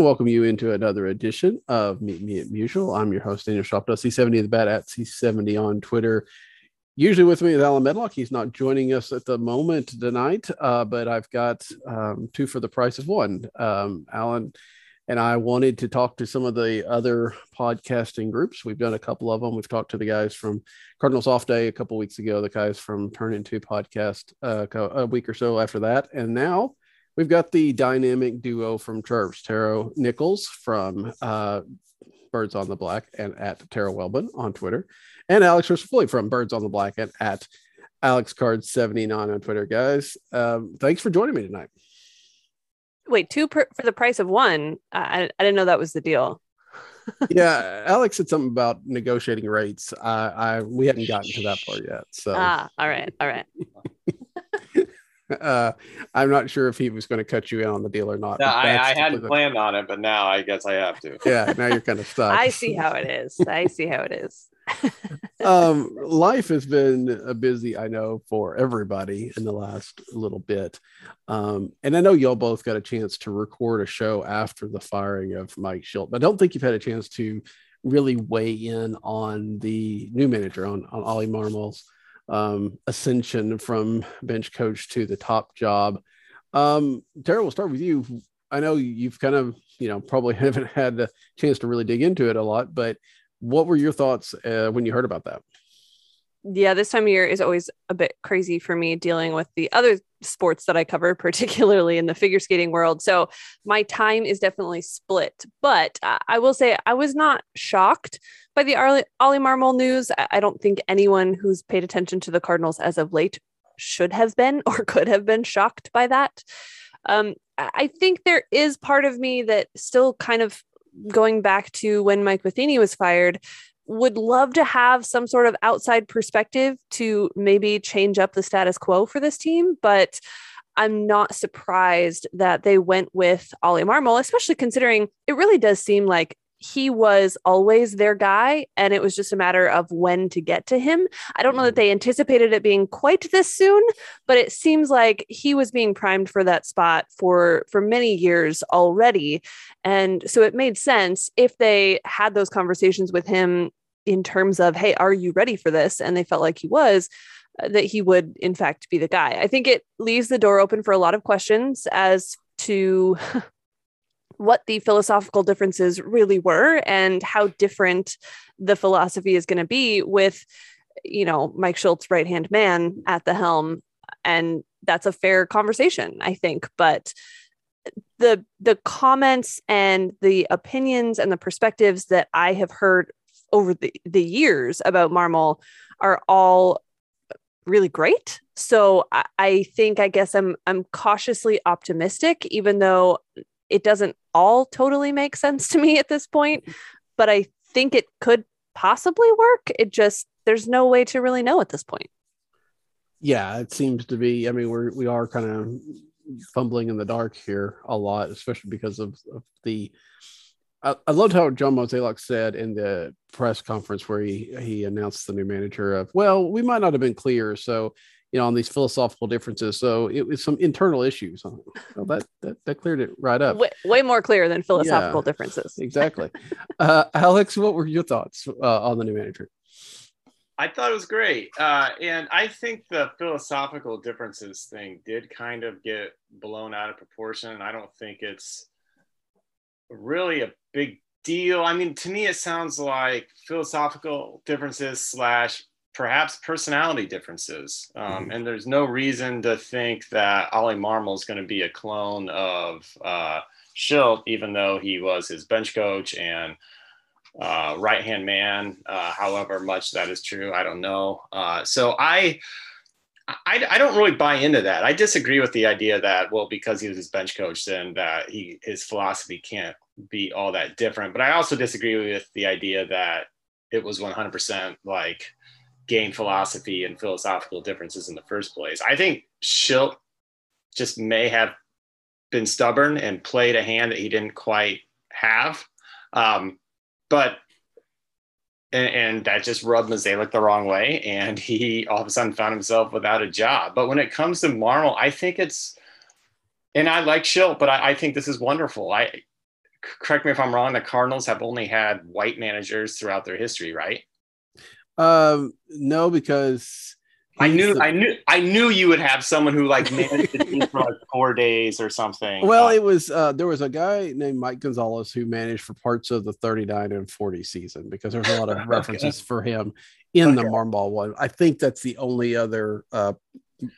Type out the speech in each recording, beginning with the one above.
And welcome you into another edition of Meet Me at Musial. I'm your host, Daniel Shoptaw, C70 the bat at C70 on Twitter. Usually with me is Allen Medlock. He's not joining us at the moment tonight, uh, but I've got um, two for the price of one. Um, Allen and I wanted to talk to some of the other podcasting groups. We've done a couple of them. We've talked to the guys from Cardinals Off Day a couple weeks ago, the guys from Turn Into Podcast uh, a week or so after that. And now we've got the dynamic duo from Chirps, Tara Nichols from uh, Birds on the Black and at Tara Wellman on Twitter, and Alex Russell from Birds on the Black and at Alex Card 79 on Twitter. Guys, um, thanks for joining me tonight. Wait, two per, for the price of one. I, I didn't know that was the deal. yeah, Alex said something about negotiating rates. I, I we hadn't gotten to that part yet. So ah, all right, all right. Uh, I'm not sure if he was going to cut you in on the deal or not. No, I, I hadn't typically planned on it, but now I guess I have to. Yeah, now you're kind of stuck. I see how it is. I see how it is. um, life has been a busy, I know, for everybody in the last little bit. Um, and I know y'all both got a chance to record a show after the firing of Mike Shildt, but I don't think you've had a chance to really weigh in on the new manager, on, on Oli Marmol's um, ascension from bench coach to the top job. Um, Tara, we'll start with you. I know you've kind of, you know, probably haven't had the chance to really dig into it a lot, but what were your thoughts uh, when you heard about that? Yeah, this time of year is always a bit crazy for me dealing with the other sports that I cover, particularly in the figure skating world. So my time is definitely split. But I will say I was not shocked by the Oli, Marmol news. I, I don't think anyone who's paid attention to the Cardinals as of late should have been or could have been shocked by that. Um, I I think there is part of me that still kind of going back to when Mike Matheny was fired, would love to have some sort of outside perspective to maybe change up the status quo for this team, but I'm not surprised that they went with Oli Marmol, especially considering it really does seem like he was always their guy and it was just a matter of when to get to him. I don't know that mm-hmm. they anticipated it being quite this soon, but it seems like he was being primed for that spot for for many years already. And so it made sense if they had those conversations with him in terms of, hey, are you ready for this? And they felt like he was, uh, that he would, in fact, be the guy. I think it leaves the door open for a lot of questions as to what the philosophical differences really were and how different the philosophy is going to be with, you know, Mike Shildt's, right hand man at the helm. And that's a fair conversation, I think. But the the comments and the opinions and the perspectives that I have heard over the, the years about Marmol are all really great. So I, I think I guess I'm I'm cautiously optimistic, even though it doesn't all totally make sense to me at this point. But I think it could possibly work. It just there's no way to really know at this point. Yeah, it seems to be. I mean, we're we are kind of fumbling in the dark here a lot, especially because of, of the. I, I loved how John Mozeliak said in the press conference where he he announced the new manager of, well, we might not have been clear, so you know, on these philosophical differences. So it was some internal issues. Well, that, that that cleared it right up. Way, way more clear than philosophical Yeah. differences. Exactly. uh, Alex, what were your thoughts uh, on the new manager? I thought it was great. Uh, and I think the philosophical differences thing did kind of get blown out of proportion. I don't think it's really a big deal. I mean, to me, it sounds like philosophical differences slash perhaps personality differences. Um, mm-hmm. And there's no reason to think that Ollie Marmol is going to be a clone of uh, Shildt, even though he was his bench coach and uh, right hand man. Uh, however much that is true, I don't know. Uh, so I, I, I don't really buy into that. I disagree with the idea that well, because he was his bench coach, then that he his philosophy can't be all that different. But I also disagree with the idea that it was 100% like game philosophy and philosophical differences in the first place. I think Shildt just may have been stubborn and played a hand that he didn't quite have. Um, but and, and, that just rubbed Mozeliak the wrong way, and he all of a sudden found himself without a job. But when it comes to Marmol, I think it's, and I like Shildt, but I, I think this is wonderful. I correct me if I'm wrong. The Cardinals have only had white managers throughout their history, right? Um, no, because I knew, the, I knew, I knew you would have someone who like managed the team for like four days or something. Well, uh, it was uh, there was a guy named Mike Gonzalez who managed for parts of the 39 and 40 season because there's a lot of references okay. for him in okay. the Marmol one. I think that's the only other uh,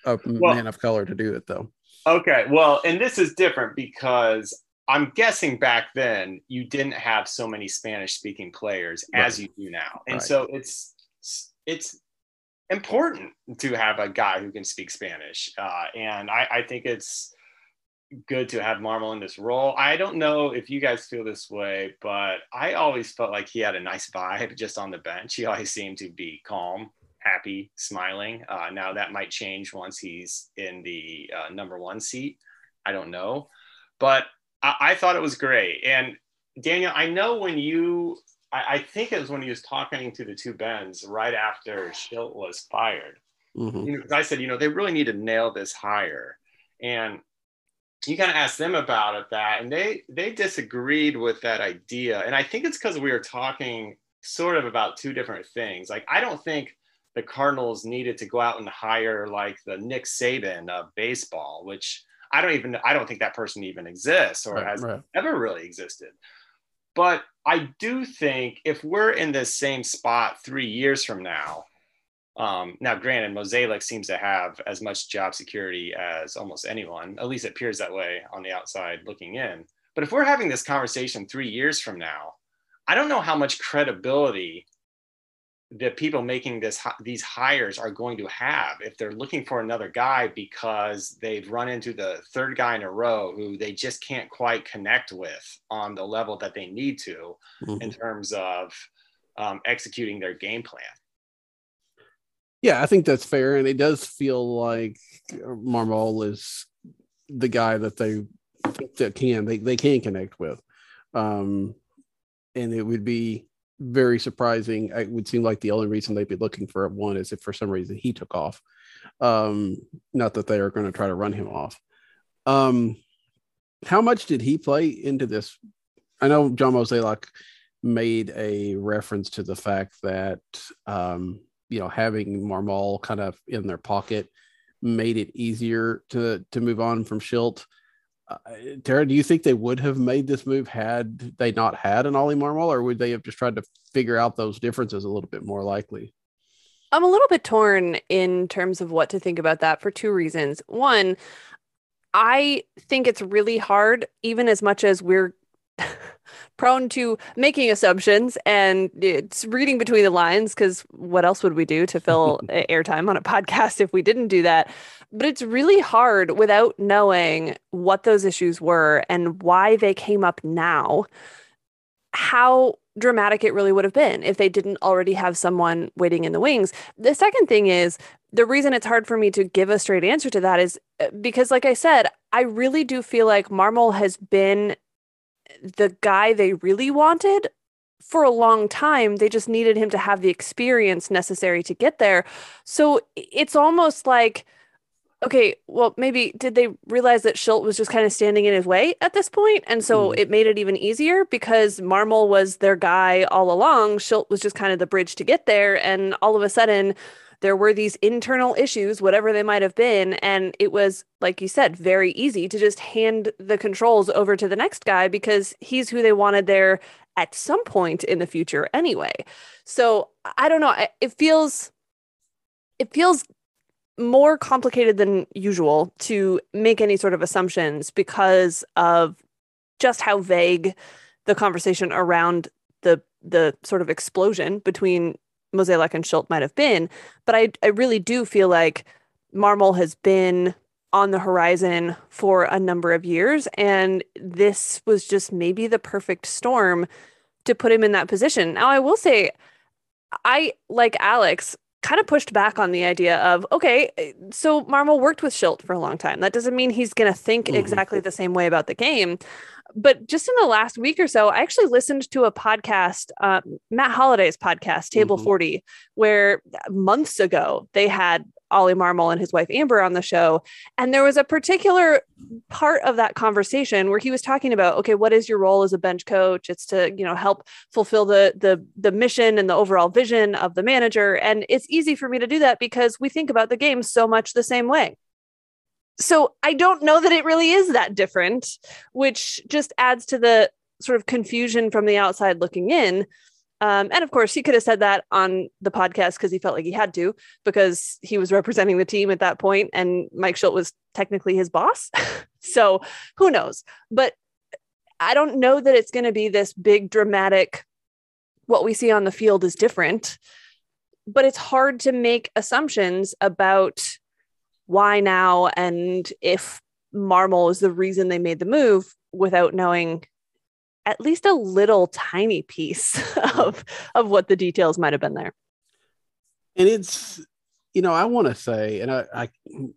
well, man of color to do it though. Okay, well, and this is different because I'm guessing back then you didn't have so many Spanish speaking players right. as you do now, and right. so it's it's important to have a guy who can speak Spanish. Uh, and I, I, think it's good to have Marmol in this role. I don't know if you guys feel this way, but I always felt like he had a nice vibe just on the bench. He always seemed to be calm, happy, smiling. Uh, now that might change once he's in the uh, number one seat. I don't know. But I, I thought it was great. And Daniel, I know when you I, I, think it was when he was talking to the two Bens right after Shildt was fired. Mm-hmm. You know, I said, you know, they really need to nail this hire. And you kind of asked them about it that and they they disagreed with that idea and i think it's because we were talking sort of about two different things like i don't think the cardinals needed to go out and hire like the nick saban of baseball which i don't even i don't think that person even exists or right, has right. ever really existed but I do think if we're in the same spot three years from now, um, now granted, Mozeliak seems to have as much job security as almost anyone. At least it appears that way on the outside looking in. But if we're having this conversation three years from now, I don't know how much credibility the people making this these hires are going to have if they're looking for another guy because they've run into the third guy in a row who they just can't quite connect with on the level that they need to mm-hmm. in terms of um, executing their game plan. Yeah, I think that's fair, and it does feel like Marmol is the guy that they that can they they can connect with, um, and it would be very surprising. It would seem like the only reason they'd be looking for one is if for some reason he took off. Um, not that they are going to try to run him off. Um, how much did he play into this? I know John Mozeliak made a reference to the fact that um, you know having Marmol kind of in their pocket made it easier to to move on from Shildt. Uh, Tara, do you think they would have made this move had they not had an Oli Marmol, or would they have just tried to figure out those differences a little bit more likely? I'm a little bit torn in terms of what to think about that for two reasons. One, I think it's really hard, even as much as we're prone to making assumptions and it's reading between the lines because what else would we do to fill airtime on a podcast if we didn't do that? But it's really hard without knowing what those issues were and why they came up now how dramatic it really would have been if they didn't already have someone waiting in the wings. The second thing is the reason it's hard for me to give a straight answer to that is uh, because like i said i really do feel like marmol has been the guy they really wanted for a long time. They just needed him to have the experience necessary to get there. So it's almost like, okay, well, maybe did they realize that Shildt was just kind of standing in his way at this point? And so mm. it made it even easier because Marmol was their guy all along. Shildt was just kind of the bridge to get there. And all of a sudden, there were these internal issues, whatever they might have been. And it was, like you said, very easy to just hand the controls over to the next guy because he's who they wanted there at some point in the future anyway. So I don't know. It feels, it feels more complicated than usual to make any sort of assumptions because of just how vague the conversation around the the sort of explosion between Mozeliak and Shildt might have been. But I, I really do feel like Marmol has been on the horizon for a number of years. And this was just maybe the perfect storm to put him in that position. Now, I will say, I, like Alex, kind of pushed back on the idea of okay, so Marmol worked with Shildt for a long time. That doesn't mean he's going to think mm-hmm. exactly the same way about the game but just in the last week or so, I actually listened to a podcast, uh, Matt Holliday's podcast, Table mm-hmm. 40, where months ago they had Oli Marmol and his wife Amber on the show. And there was a particular part of that conversation where he was talking about, okay, what is your role as a bench coach? It's to, you know, help fulfill the the the mission and the overall vision of the manager. And it's easy for me to do that because we think about the game so much the same way so I don't know that it really is that different, which just adds to the sort of confusion from the outside looking in. Um, and of course, he could have said that on the podcast because he felt like he had to, because he was representing the team at that point, and Mike Shildt was technically his boss. so who knows? But I don't know that it's going to be this big dramatic. What we see on the field is different, but it's hard to make assumptions about why now and if Marmol is the reason they made the move without knowing at least a little tiny piece of of what the details might have been there. And it's you know, I want to say, and I, I,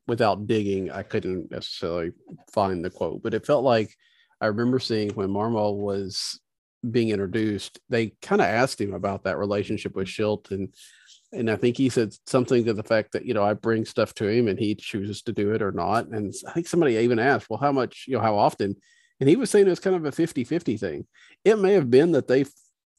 without digging, I couldn't necessarily find the quote, but it felt like I remember seeing when Marmol was being introduced, they kind of asked him about that relationship with Shildt and and I think he said something to the fact that you know I bring stuff to him and he chooses to do it or not. And I think somebody even asked, well, how much, you know, how often? And he was saying it was kind of a 50-50 thing. It may have been that they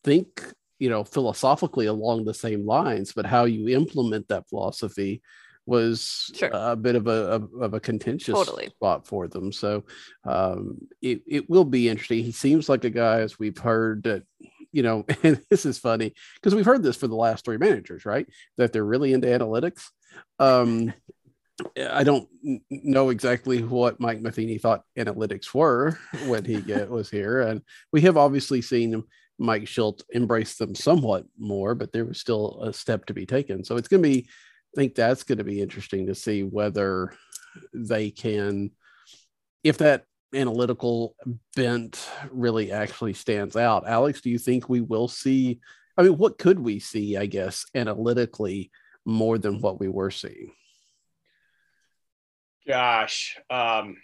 think, you know, philosophically along the same lines, but how you implement that philosophy was sure. a bit of a, of a contentious totally. spot for them. So um, it, it will be interesting. He seems like a guy, as we've heard, that you know, and this is funny because we've heard this for the last three managers, right? That they're really into analytics. Um, I don't know exactly what Mike Matheny thought analytics were when he get, was here, and we have obviously seen Mike Shildt embrace them somewhat more, but there was still a step to be taken. So it's going to be, I think that's going to be interesting to see whether they can, if that analytical bent really actually stands out. Alex, do you think we will see? I mean, what could we see, I guess, analytically more than what we were seeing? Gosh, um,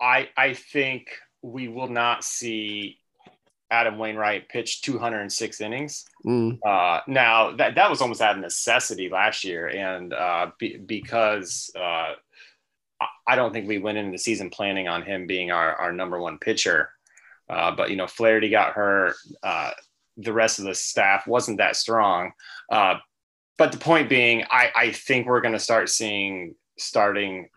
I I think we will not see Adam Wainwright pitch 206 innings. Mm. Uh, now that that was almost out of necessity last year, and uh, be, because uh, I don't think we went into the season planning on him being our, our number one pitcher. Uh, but you know, Flaherty got hurt. Uh, the rest of the staff wasn't that strong. Uh, but the point being, I, I think we're going to start seeing starting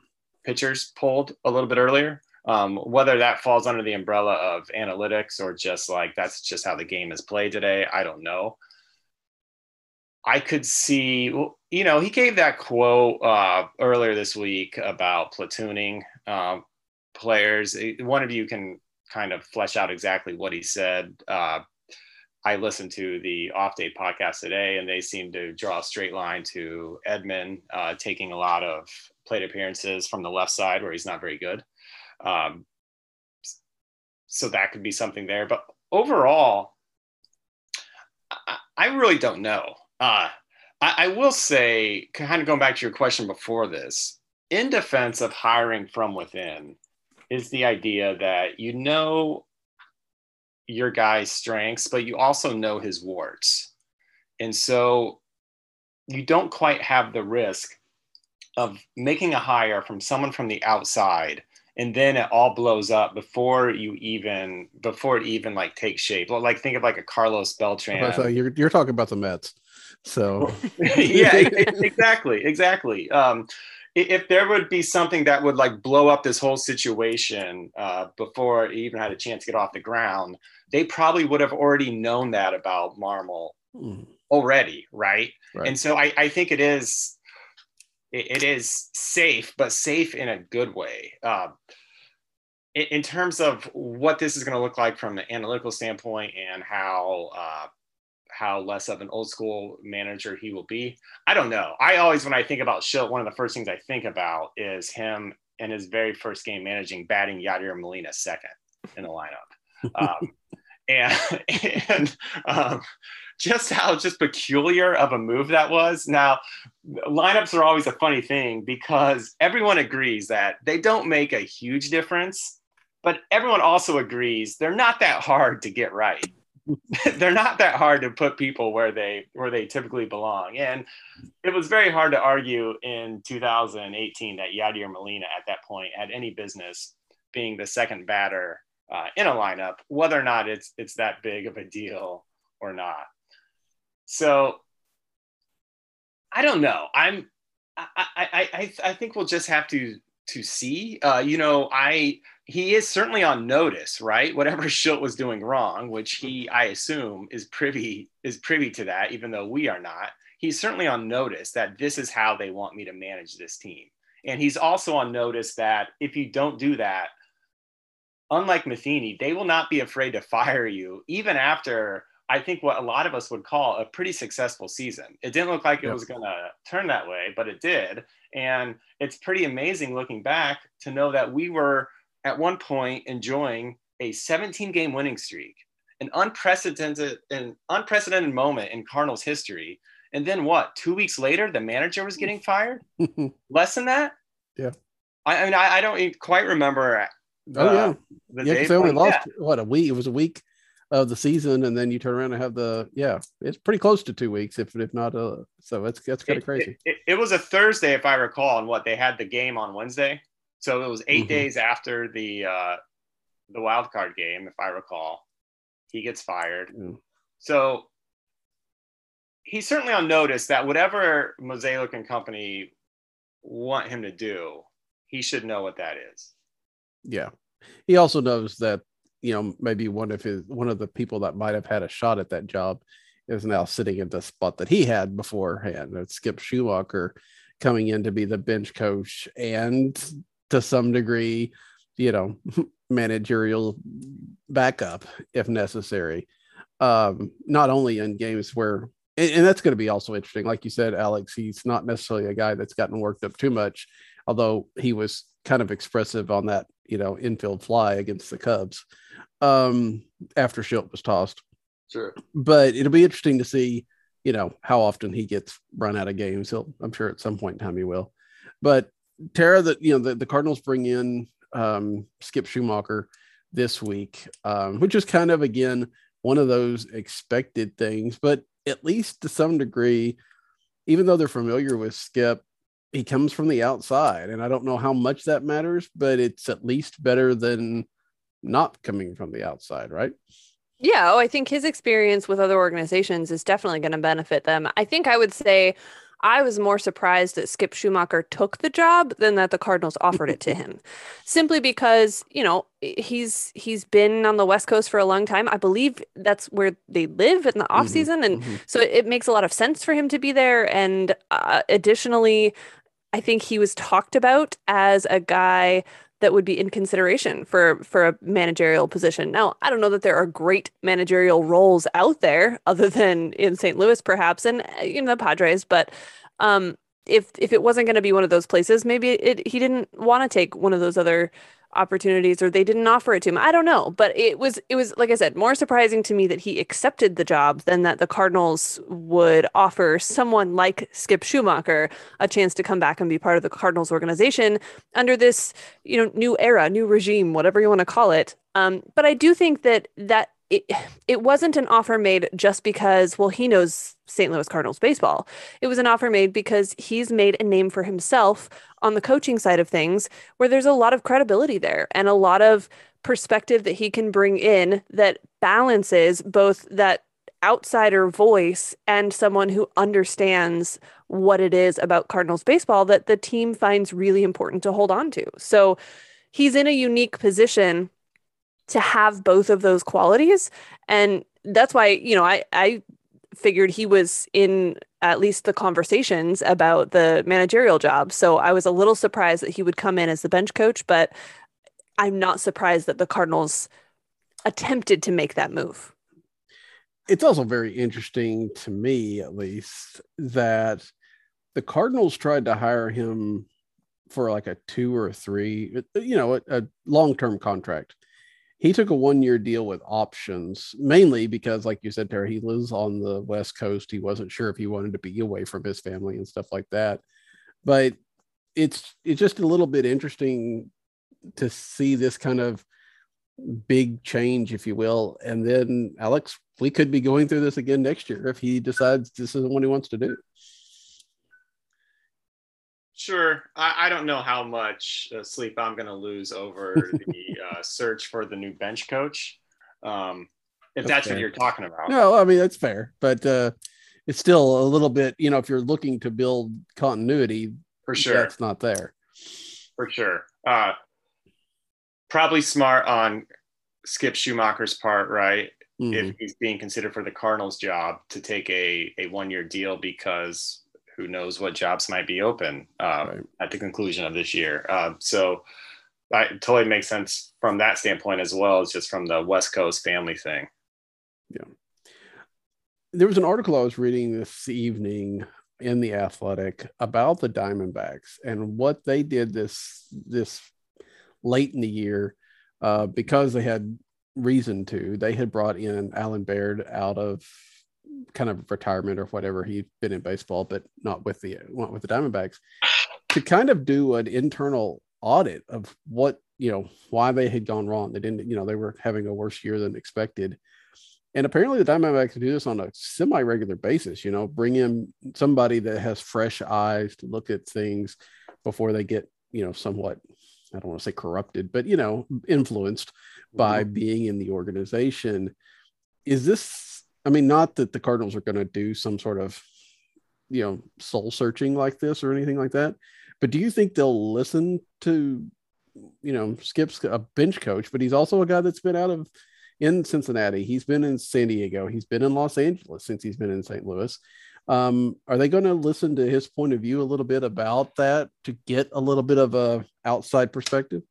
pitchers pulled a little bit earlier. Um, whether that falls under the umbrella of analytics or just like that's just how the game is played today, I don't know. I could see, you know, he gave that quote uh, earlier this week about platooning uh, players. One of you can kind of flesh out exactly what he said. Uh, I listened to the off day podcast today, and they seem to draw a straight line to Edman uh, taking a lot of plate appearances from the left side where he's not very good. Um, so that could be something there. But overall, I, I really don't know. Uh, I, I will say, kind of going back to your question before this, in defense of hiring from within, is the idea that you know your guy's strengths, but you also know his warts. And so you don't quite have the risk of making a hire from someone from the outside and then it all blows up before you even before it even like takes shape. Like think of like a Carlos Beltran. So you're you're talking about the Mets. So yeah, exactly, exactly. Um, if there would be something that would like blow up this whole situation uh, before it even had a chance to get off the ground, they probably would have already known that about Marmol mm. already, right? right? And so I, I think it is it, it is safe, but safe in a good way. Uh, in, in, terms of what this is going to look like from an analytical standpoint and how uh, how less of an old school manager he will be. I don't know. I always, when I think about Shildt, one of the first things I think about is him in his very first game managing, batting Yadier Molina second in the lineup. Um, and and um, just how just peculiar of a move that was. Now, lineups are always a funny thing because everyone agrees that they don't make a huge difference, but everyone also agrees they're not that hard to get right. they're not that hard to put people where they where they typically belong. And it was very hard to argue in 2018 that Yadier Molina at that point had any business being the second batter uh, in a lineup, whether or not it's it's that big of a deal or not. So I don't know. I'm I I I, I think we'll just have to to see. Uh, you know, I he is certainly on notice, right? Whatever Shildt was doing wrong, which he, I assume, is privy is privy to that, even though we are not. He's certainly on notice that this is how they want me to manage this team, and he's also on notice that if you don't do that, unlike Matheny, they will not be afraid to fire you, even after I think what a lot of us would call a pretty successful season. It didn't look like it yep. was going to turn that way, but it did, and it's pretty amazing looking back to know that we were at one point enjoying a 17 game winning streak, an unprecedented an unprecedented moment in Cardinals history. And then what? Two weeks later, the manager was getting fired. Less than that. Yeah. I, I mean, I, I, don't quite remember. The, oh yeah. The yeah, because they only lost yeah. what a week. It was a week of the season, and then you turn around and have the yeah. It's pretty close to two weeks, if if not. Uh, so it's that's kind of crazy. It, it, it, was a Thursday, if I recall, and what they had the game on Wednesday. So it was 8 mm-hmm. days after the uh, the wild card game, if I recall. He gets fired. Mm. So he's certainly on notice that whatever Mozeliak and company want him to do, he should know what that is. Yeah. He also knows that, you know, maybe one of his one of the people that might have had a shot at that job is now sitting in the spot that he had beforehand. It's Skip Schumaker coming in to be the bench coach and to some degree, you know, managerial backup if necessary. Um, not only in games where, and, and that's going to be also interesting. Like you said, Alex, he's not necessarily a guy that's gotten worked up too much, although he was kind of expressive on that, you know, infield fly against the Cubs um, after Shildt was tossed. Sure. But it'll be interesting to see, you know, how often he gets run out of games. He'll, I'm sure at some point in time he will. But Tara, that you know the, the Cardinals bring in um, Skip Schumaker this week, um, which is kind of again one of those expected things, but at least to some degree, even though they're familiar with Skip, he comes from the outside, and I don't know how much that matters, but it's at least better than not coming from the outside, right? Yeah. Oh, I think his experience with other organizations is definitely going to benefit them. I think I would say I was more surprised that Skip Schumaker took the job than that the Cardinals offered it to him. Simply because, you know, he's he's been on the West Coast for a long time. I believe that's where they live in the off mm-hmm, season and mm-hmm. so it makes a lot of sense for him to be there and uh, additionally I think he was talked about as a guy that would be in consideration for for a managerial position. Now, I don't know that there are great managerial roles out there other than in St. Louis perhaps and uh, you know the Padres, but um if if it wasn't going to be one of those places, maybe it he didn't want to take one of those other opportunities or they didn't offer it to him. I don't know, but it was it was like I said, more surprising to me that he accepted the job than that the Cardinals would offer someone like Skip Schumaker a chance to come back and be part of the Cardinals organization under this, you know, new era, new regime, whatever you want to call it. Um, but I do think that that it, it wasn't an offer made just because, well, he knows St. Louis Cardinals baseball. It was an offer made because he's made a name for himself on the coaching side of things, where there's a lot of credibility there and a lot of perspective that he can bring in that balances both that outsider voice and someone who understands what it is about Cardinals baseball that the team finds really important to hold on to. So he's in a unique position to have both of those qualities and that's why you know I I figured he was in at least the conversations about the managerial job. So I was a little surprised that he would come in as the bench coach, but I'm not surprised that the Cardinals attempted to make that move. It's also very interesting to me, at least, that the Cardinals tried to hire him for like a two or three, you know, a, a long term contract he took a one year deal with options, mainly because, like you said, Terry, he lives on the West Coast. He wasn't sure if he wanted to be away from his family and stuff like that. But it's it's just a little bit interesting to see this kind of big change, if you will. And then Alex, we could be going through this again next year if he decides this isn't what he wants to do. Sure. I, I, don't know how much uh, sleep I'm going to lose over the uh, search for the new bench coach. Um, if that's, that's what you're talking about. No, I mean, that's fair. But uh, it's still a little bit, you know, if you're looking to build continuity, for sure, that's not there. For sure. Uh, probably smart on Skip Schumaker's part, right? Mm-hmm. If he's being considered for the Cardinals job to take a, a one year deal because who knows what jobs might be open uh, right. at the conclusion of this year. Uh, so that totally makes sense from that standpoint as well as just from the West Coast family thing. Yeah. There was an article I was reading this evening in the Athletic about the Diamondbacks and what they did this this late in the year uh, because they had reason to. They had brought in Alan Baird out of kind of retirement or whatever he'd been in baseball, but not with the not with the Diamondbacks, to kind of do an internal audit of what you know why they had gone wrong. They didn't, you know, they were having a worse year than expected. And apparently the Diamondbacks do this on a semi-regular basis, you know, bring in somebody that has fresh eyes to look at things before they get, you know, somewhat, I don't want to say corrupted, but you know, influenced by mm-hmm. being in the organization. Is this I mean, not that the Cardinals are going to do some sort of, you know, soul searching like this or anything like that. But do you think they'll listen to, you know, Skip's a bench coach, but he's also a guy that's been out of in Cincinnati. He's been in San Diego. He's been in Los Angeles since he's been in St. Louis. Um, are they going to listen to his point of view a little bit about that to get a little bit of a outside perspective?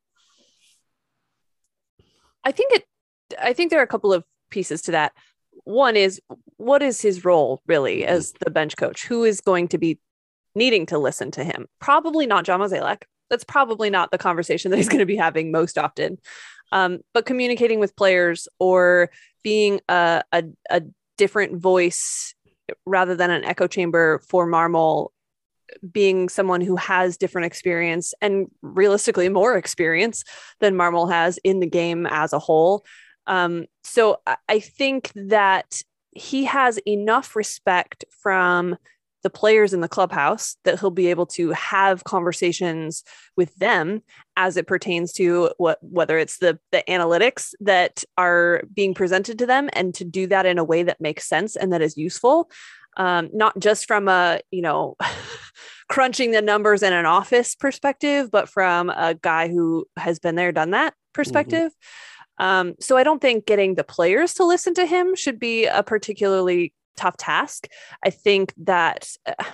I think it. I think there are a couple of pieces to that one is what is his role really mm-hmm. as the bench coach? Who is going to be needing to listen to him? Probably not John Mozeliak. That's probably not the conversation that he's going to be having most often. Um, but communicating with players or being a, a, a different voice rather than an echo chamber for Marmol being someone who has different experience and realistically more experience than Marmol has in the game as a whole. Um, so I think that he has enough respect from the players in the clubhouse that he'll be able to have conversations with them as it pertains to what whether it's the the analytics that are being presented to them and to do that in a way that makes sense and that is useful um, not just from a you know crunching the numbers in an office perspective but from a guy who has been there done that perspective mm-hmm. Um, so I don't think getting the players to listen to him should be a particularly tough task. I think that uh,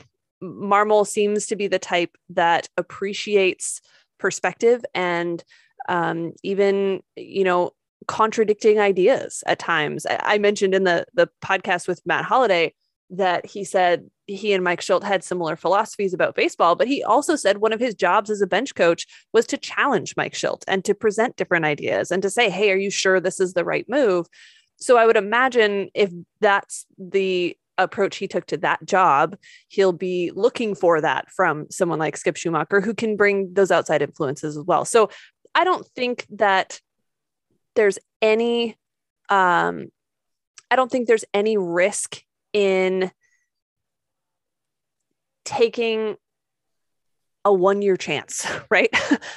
Marmol seems to be the type that appreciates perspective and um, even, you know, contradicting ideas at times. I mentioned in the the podcast with Matt Holliday that he said he and Mike Shildt had similar philosophies about baseball, but he also said one of his jobs as a bench coach was to challenge Mike Shildt and to present different ideas and to say, Hey, are you sure this is the right move? So I would imagine if that's the approach he took to that job, he'll be looking for that from someone like Skip Schumaker, who can bring those outside influences as well. So I don't think that there's any um I don't think there's any risk in taking a one year chance, right?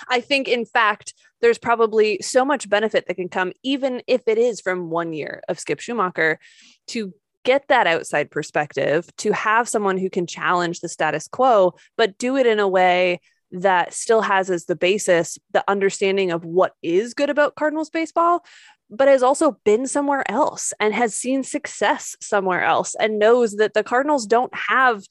I think, in fact, there's probably so much benefit that can come, even if it is from one year of Skip Schumaker, to get that outside perspective, to have someone who can challenge the status quo, but do it in a way that still has as the basis the understanding of what is good about Cardinals baseball, but has also been somewhere else and has seen success somewhere else and knows that the Cardinals don't have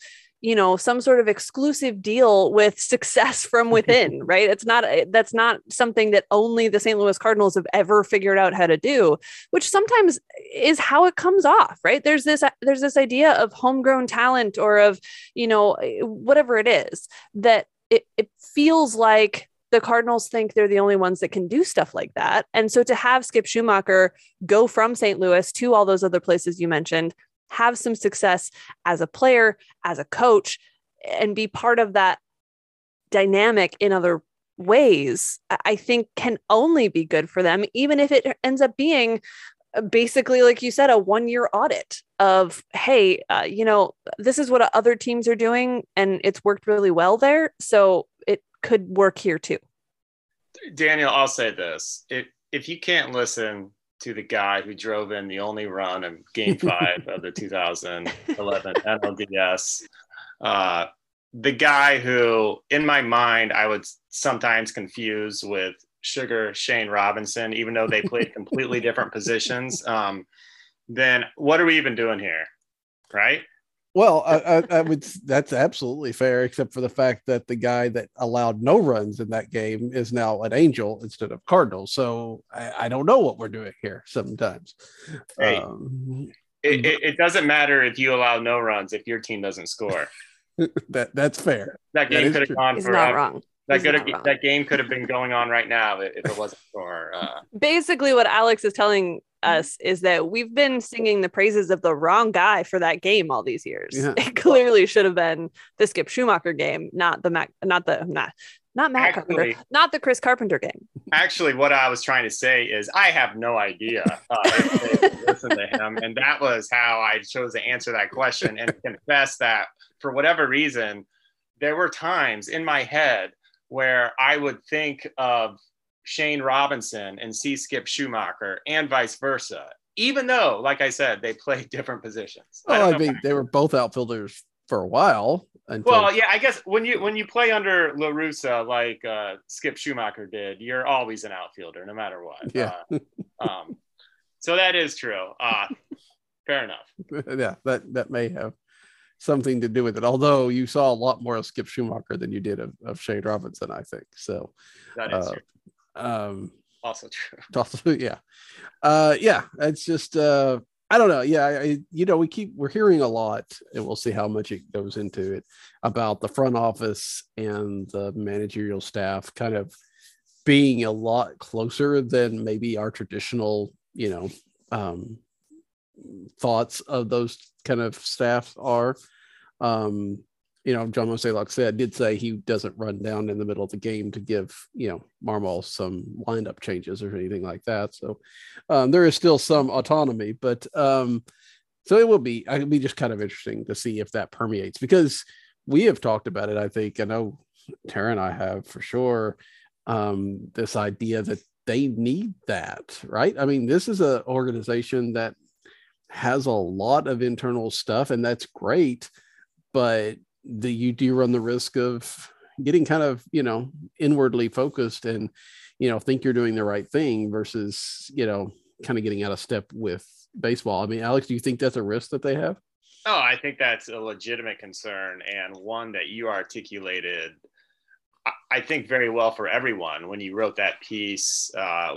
you know some sort of exclusive deal with success from within right it's not eh, that's not something that only the St. Louis Cardinals have ever figured out how to do which sometimes is how it comes off right there's this there's this idea of homegrown talent or of you know eh, whatever it is that it, it feels like the Cardinals think they're the only ones that can do stuff like that. And so to have Skip Schumaker go from St. Louis to all those other places you mentioned, have some success as a player, as a coach, and be part of that dynamic in other ways, I think can only be good for them, even if it ends up being uh, basically, like you said, a one year audit of, hey, uh, you know, this is what other teams are doing and it's worked really well there. So it could work here too. Daniel, I'll say this. If, if you can't listen to the guy who drove in the only run of Game Five of the 2011 NLDS. Uh, the guy who, in my mind, I would sometimes confuse with Sugar Shane Robinson, even though they played completely different positions. Um, then what are we even doing here, right? Well, I, I, I, would. That's absolutely fair, except for the fact that the guy that allowed no runs in that game is now an Angel instead of Cardinal. So I, I don't know what we're doing here. Sometimes, hey, um, it, it, it, doesn't matter if you allow no runs if your team doesn't score. that that's fair. That game could have gone for not wrong. That, could have, that game could have been going on right now if it wasn't for. Uh... Basically, what Alex is telling us is that we've been singing the praises of the wrong guy for that game all these years. Yeah. It clearly should have been the Skip Schumaker game, not the Mac, not the not not Matt actually, Carpenter, not the Chris Carpenter game. Actually, what I was trying to say is I have no idea uh, listen to him, and that was how I chose to answer that question and confess that for whatever reason, there were times in my head where I would think of Shane Robinson and see Skip Schumaker and vice versa. Even though, like I said, they play different positions. Oh, I, I mean, they were both outfielders for a while. Until... Well, yeah, I guess when you when you play under La Russa like uh, Skip Schumaker did, you're always an outfielder, no matter what. Yeah. Uh, um, so that is true. Uh, fair enough. Yeah, that that may have something to do with it. Although you saw a lot more of Skip Schumaker than you did of, of Shane Robinson, I think. So that is uh, um, also true. Also, yeah, uh, yeah. It's just uh, I don't know. Yeah, I, you know, we keep we're hearing a lot, and we'll see how much it goes into it about the front office and the managerial staff kind of being a lot closer than maybe our traditional, you know, um, thoughts of those kind of staff are. Um, you know, John Mozeliak said, did say he doesn't run down in the middle of the game to give, you know, Marmol some lineup changes or anything like that. So um, there is still some autonomy, but um, so it will be, it'll be just kind of interesting to see if that permeates because we have talked about it. I think, I know Tara and I have for sure, um, this idea that they need that, right? I mean, this is an organization that has a lot of internal stuff and that's great, but the you do run the risk of getting kind of you know inwardly focused and you know think you're doing the right thing versus you know kind of getting out of step with baseball. I mean alex do you think that's a risk that they have? Oh i think that's a legitimate concern and one that you articulated i think very well for everyone when you wrote that piece uh,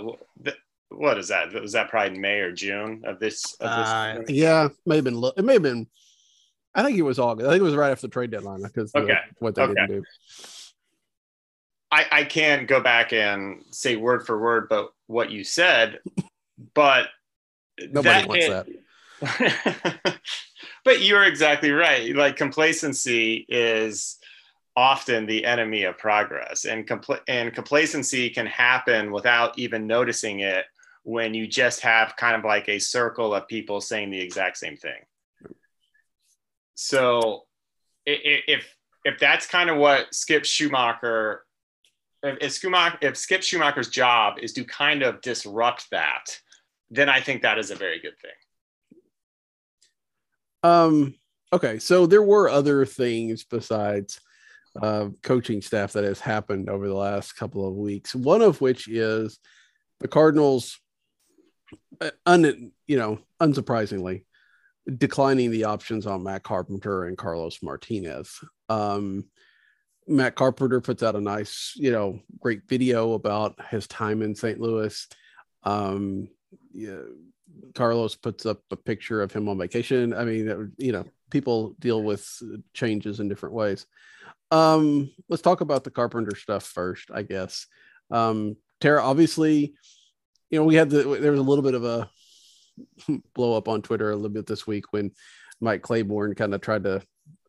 what is that? Was that probably in may or june of this, of this uh, yeah may have been it may have been I think it was August. I think it was right after the trade deadline because okay. what they okay. didn't do. I, I can't go back and say word for word, but what you said, but nobody that wants it, that. but you're exactly right. Like complacency is often the enemy of progress, and compl- and complacency can happen without even noticing it when you just have kind of like a circle of people saying the exact same thing. So if if that's kind of what Skip Schumaker, if, Schumaker, if Skip Schumaker's job is to kind of disrupt that, then I think that is a very good thing. Um. Okay, so there were other things besides uh, coaching staff that has happened over the last couple of weeks. One of which is the Cardinals, uh, un, you know, unsurprisingly, declining the options on Matt Carpenter and Carlos Martinez. Um, Matt Carpenter puts out a nice, you know, great video about his time in St. Louis. Um, yeah, Carlos puts up a picture of him on vacation. I mean, you know, people deal with changes in different ways. Um, let's talk about the Carpenter stuff first, I guess. Um, Tara, obviously, you know, we had the there was a little bit of a blow up on Twitter a little bit this week when Mike Claiborne kind of tried to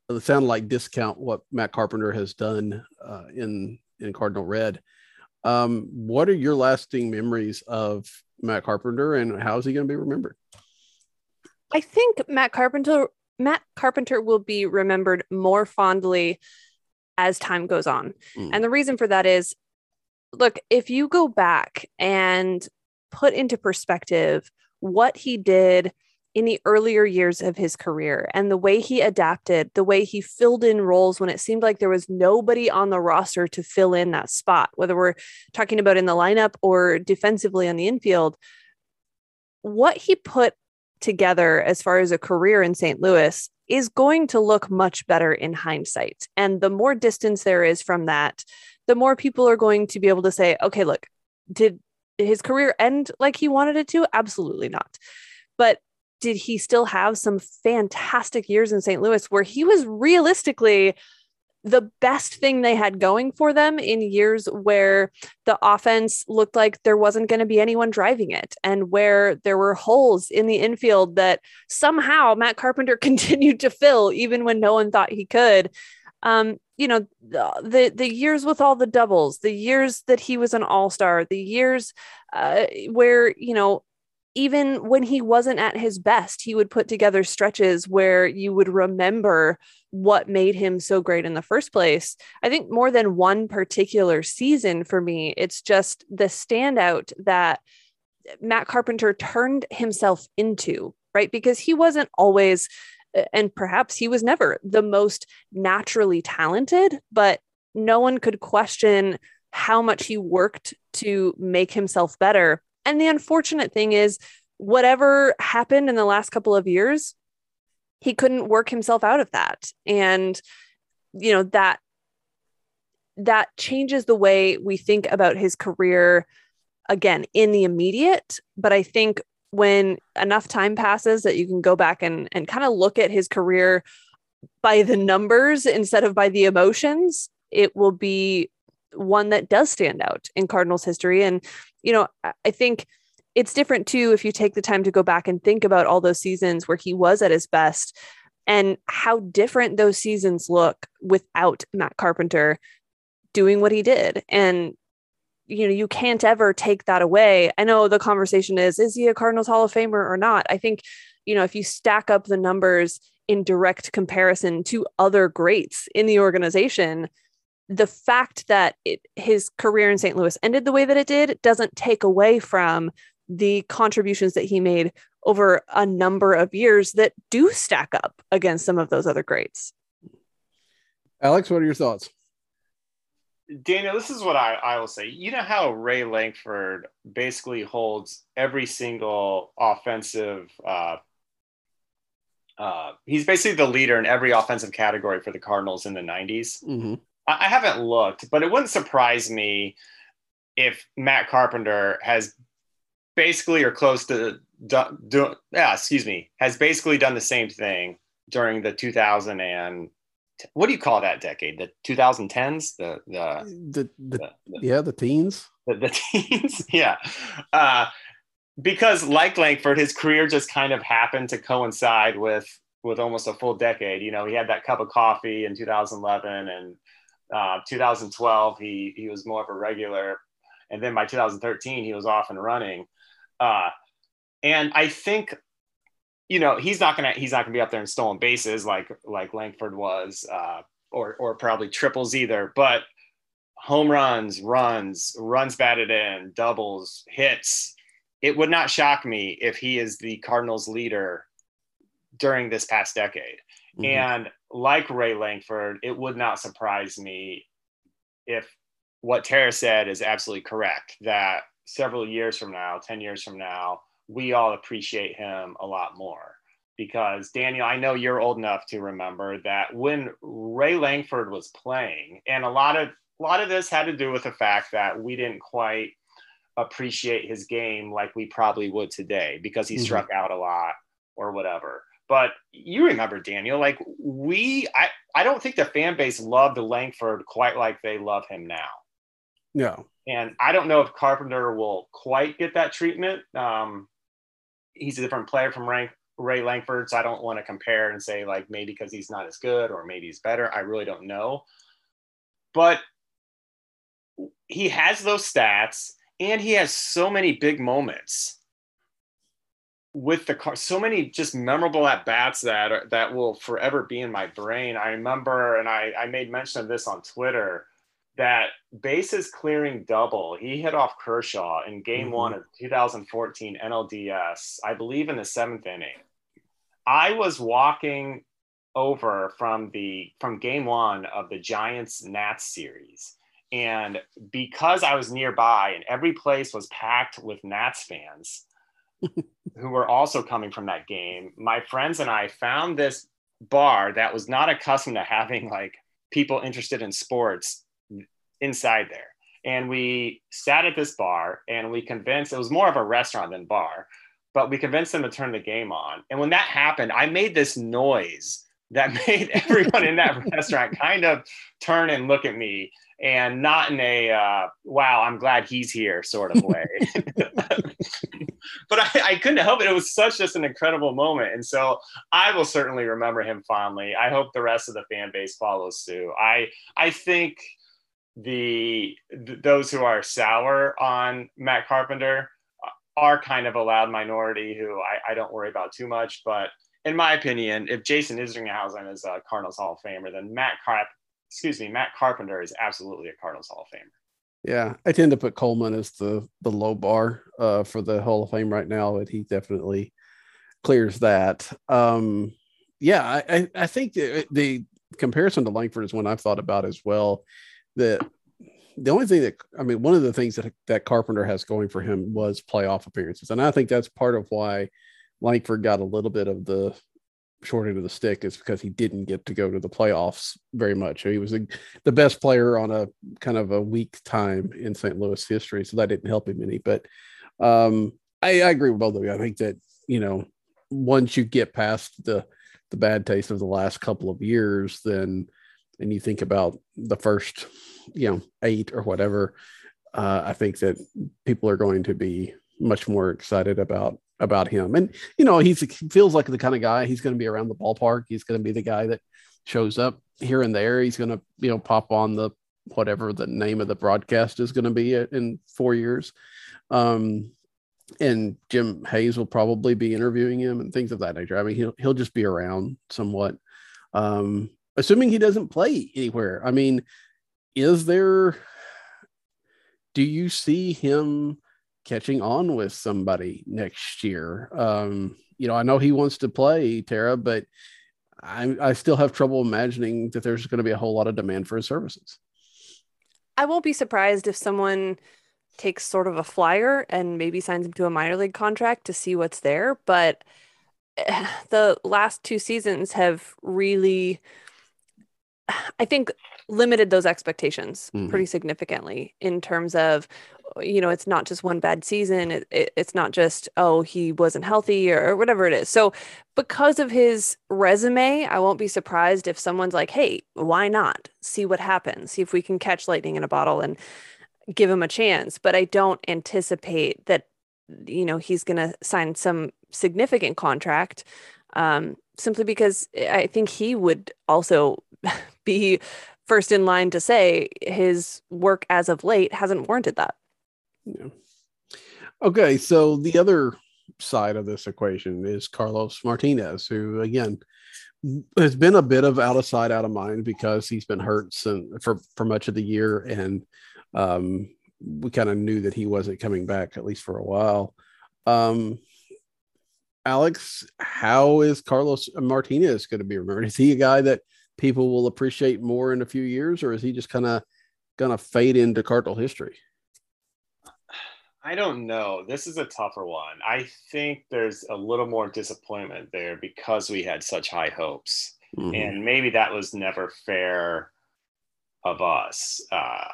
it sounded like discount what Matt Carpenter has done uh, in in Cardinal Red. Um, what are your lasting memories of Matt Carpenter, and how is he going to be remembered? I think Matt Carpenter Matt Carpenter will be remembered more fondly as time goes on, mm. and the reason for that is, look, if you go back and put into perspective what he did in the earlier years of his career and the way he adapted, the way he filled in roles when it seemed like there was nobody on the roster to fill in that spot, whether we're talking about in the lineup or defensively on the infield. What he put together as far as a career in St. Louis is going to look much better in hindsight. And the more distance there is from that, the more people are going to be able to say, okay, look, did his career end like he wanted it to? Absolutely not. But did he still have some fantastic years in St. Louis where he was realistically the best thing they had going for them in years where the offense looked like there wasn't going to be anyone driving it and where there were holes in the infield that somehow Matt Carpenter continued to fill even when no one thought he could. Um, you know, the the years with all the doubles, the years that he was an all-star, the years uh, where, you know, even when he wasn't at his best, he would put together stretches where you would remember what made him so great in the first place. I think more than one particular season for me, it's just the standout that Matt Carpenter turned himself into, right? Because he wasn't always, and perhaps he was never the most naturally talented, but no one could question how much he worked to make himself better and the unfortunate thing is, whatever happened in the last couple of years, he couldn't work himself out of that. And, you know, that that changes the way we think about his career again in the immediate. But I think when enough time passes that you can go back and, and kind of look at his career by the numbers instead of by the emotions, it will be one that does stand out in Cardinals history. And you know, I think it's different too if you take the time to go back and think about all those seasons where he was at his best and how different those seasons look without Matt Carpenter doing what he did. And you know, you can't ever take that away. I know the conversation is is he a Cardinals Hall of Famer or not? I think, you know, if you stack up the numbers in direct comparison to other greats in the organization, the fact that it, his career in St. Louis ended the way that it did doesn't take away from the contributions that he made over a number of years that do stack up against some of those other greats. Alex, what are your thoughts? Daniel, this is what I, I will say. You know how Ray Lankford basically holds every single offensive uh, uh, he's basically the leader in every offensive category for the Cardinals in the 90s. Mm-hmm. I haven't looked, but it wouldn't surprise me if Matt Carpenter has basically or close to do, do, yeah, excuse me, has basically done the same thing during the 2000 and what do you call that decade? The 2010s, the the the, the, the, yeah, the teens, the, teens, yeah. Uh, because like Lankford, his career just kind of happened to coincide with with almost a full decade. You know, he had that cup of coffee in 2011 and uh, 2012, he he was more of a regular, and then by 2013, he was off and running. Uh, and I think, you know, he's not gonna he's not gonna be up there in stolen bases like like Lankford was, uh, or or probably triples either. But home runs, runs, runs batted in, doubles, hits. It would not shock me if he is the Cardinals' leader during this past decade. Mm-hmm. And like Ray Lankford, it would not surprise me if what Tara said is absolutely correct that several years from now, 10 years from now, we all appreciate him a lot more. Because Daniel, I know you're old enough to remember that when Ray Lankford was playing, and a lot of a lot of this had to do with the fact that we didn't quite appreciate his game like we probably would today because he mm-hmm. struck out a lot or whatever. But you remember Daniel, like we, I, I don't think the fan base loved Lankford quite like they love him now. No. And I don't know if Carpenter will quite get that treatment. Um, he's a different player from rank, Ray Lankford, so I don't want to compare and say like maybe because he's not as good or maybe he's better. I really don't know. But he has those stats and he has so many big moments with the car so many just memorable at bats that are, that will forever be in my brain i remember and i i made mention of this on twitter that bases clearing double. He hit off kershaw in game mm-hmm. one of 2014 nlds i believe in the seventh inning. I was walking over from the from game one of the giants nats series. And because i was nearby and every place was packed with nats fans who were also coming from that game, my friends and I found this bar that was not accustomed to having like people interested in sports inside there. And we sat at this bar and we convinced it was more of a restaurant than bar, but we convinced them to turn the game on. And when that happened, I made this noise that made everyone in that restaurant kind of turn and look at me and not in a uh, wow i'm glad he's here sort of way. But I, I, couldn't help it. It was such just an incredible moment. And so i will certainly remember him fondly. I hope the rest of the fan base follows suit. I i think the th- those who are sour on matt carpenter are kind of a loud minority who I, I don't worry about too much but in my opinion, if Jason Isringhausen is a Cardinals Hall of Famer, then Matt Carp, excuse me, Matt Carpenter is absolutely a Cardinals Hall of Famer. Yeah, I tend to put Coleman as the the low bar uh, for the Hall of Fame right now, but he definitely clears that. Um, yeah, I, I think the, the comparison to Lankford is one I've thought about as well. That the only thing that I mean, one of the things that that Carpenter has going for him was playoff appearances, and I think that's part of why Lankford got a little bit of the short end of the stick is because he didn't get to go to the playoffs very much. He was the best player on a kind of a weak time in St. Louis history, so that didn't help him any. But um, I, I, agree with both of you. I think that you know once you get past the the bad taste of the last couple of years, then and you think about the first you know eight or whatever, uh, I think that people are going to be much more excited about about him. And you know, he feels like the kind of guy he's going to be around the ballpark. He's going to be the guy that shows up here and there. He's going to you know pop on the whatever the name of the broadcast is going to be in four years. Um, and Jim Hayes will probably be interviewing him and things of that nature. I mean, he'll he'll just be around somewhat. Um, assuming he doesn't play anywhere. I mean, is there? Do you see him? catching on with somebody next year. Um, you know, I know he wants to play Tara, but I, I still have trouble imagining that there's going to be a whole lot of demand for his services. I won't be surprised if someone takes sort of a flyer and maybe signs him to a minor league contract to see what's there. But the last two seasons have really, I think, limited those expectations mm-hmm. pretty significantly in terms of you know it's not just one bad season. It, it, it's not just oh he wasn't healthy or, or, whatever it is. So because of his resume i won't be surprised if someone's like hey why not see what happens? See if we can catch lightning in a bottle and give him a chance. But i don't anticipate that you know he's going to sign some significant contract um, simply because i think he would also be first in line to say his work as of late hasn't warranted that. Yeah. Okay, so the other side of this equation is Carlos Martinez, who again has been a bit of out of sight, out of mind because he's been hurt since, for for much of the year, and um, we kind of knew that he wasn't coming back at least for a while. Um, Alex, how is Carlos Martinez going to be remembered? Is he a guy that people will appreciate more in a few years, or is he just kind of going to fade into Cardinal history? I don't know. This is a tougher one. I think there's a little more disappointment there because we had such high hopes. Mm-hmm. And maybe that was never fair of us. Uh,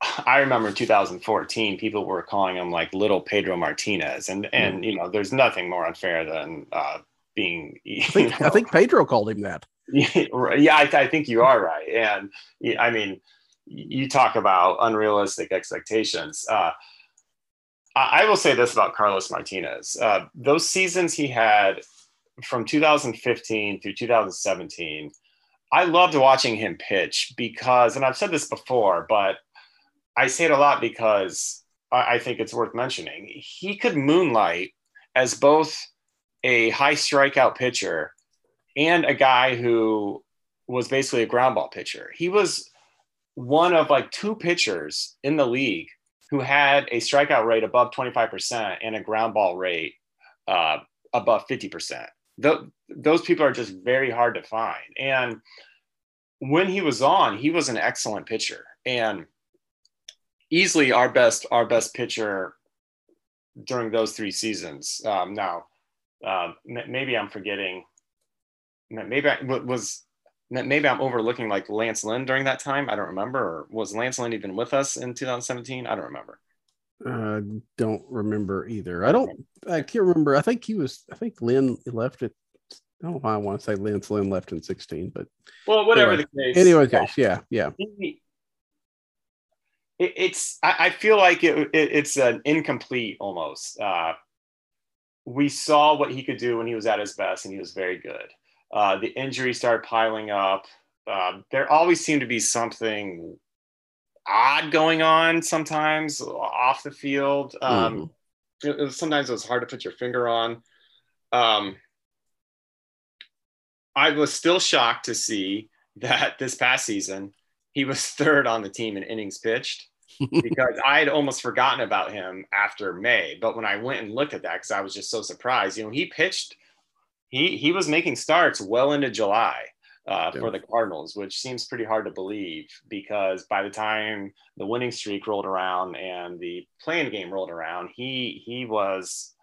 I remember in 2014, people were calling him like little Pedro Martinez, and and mm-hmm. you know, there's nothing more unfair than uh, being. I think, I think, Pedro called him that. yeah, I, I, think you are right, and I mean, you talk about unrealistic expectations. Uh, I, I will say this about Carlos Martinez: uh, those seasons he had from 2015 through 2017. I loved watching him pitch because, and I've said this before, but I say it a lot because I, I think it's worth mentioning. He could moonlight as both a high strikeout pitcher and a guy who was basically a ground ball pitcher. He was one of like two pitchers in the league who had a strikeout rate above 25% and a ground ball rate uh, above 50%. The, those people are just very hard to find. And when he was on, he was an excellent pitcher. And easily our best our best pitcher during those three seasons. Um, now, uh, maybe I'm forgetting. Maybe I was maybe I'm overlooking like Lance Lynn during that time. I don't remember. Or was Lance Lynn even with us in 2017? I don't remember. Uh, don't remember either. I don't. I can't remember. I think he was. I think Lynn left it. I don't know why I want to say Lance Lynn left in 16, but well, whatever anyway, the case. Anyway, case, yeah, yeah. He, it, it's I, I, feel like it, it, it's an incomplete almost. Uh, we saw what he could do when he was at his best, and he was very good. Uh, the injuries started piling up. Uh, there always seemed to be something odd going on sometimes off the field. Um, mm. it, sometimes it was hard to put your finger on. Um, I was still shocked to see that this past season he was third on the team in innings pitched because I had almost forgotten about him after May. But when I went and looked at that, because I was just so surprised, you know, he pitched, he he was making starts well into July uh, yeah. for the Cardinals, which seems pretty hard to believe because by the time the winning streak rolled around and the playing game rolled around, he he was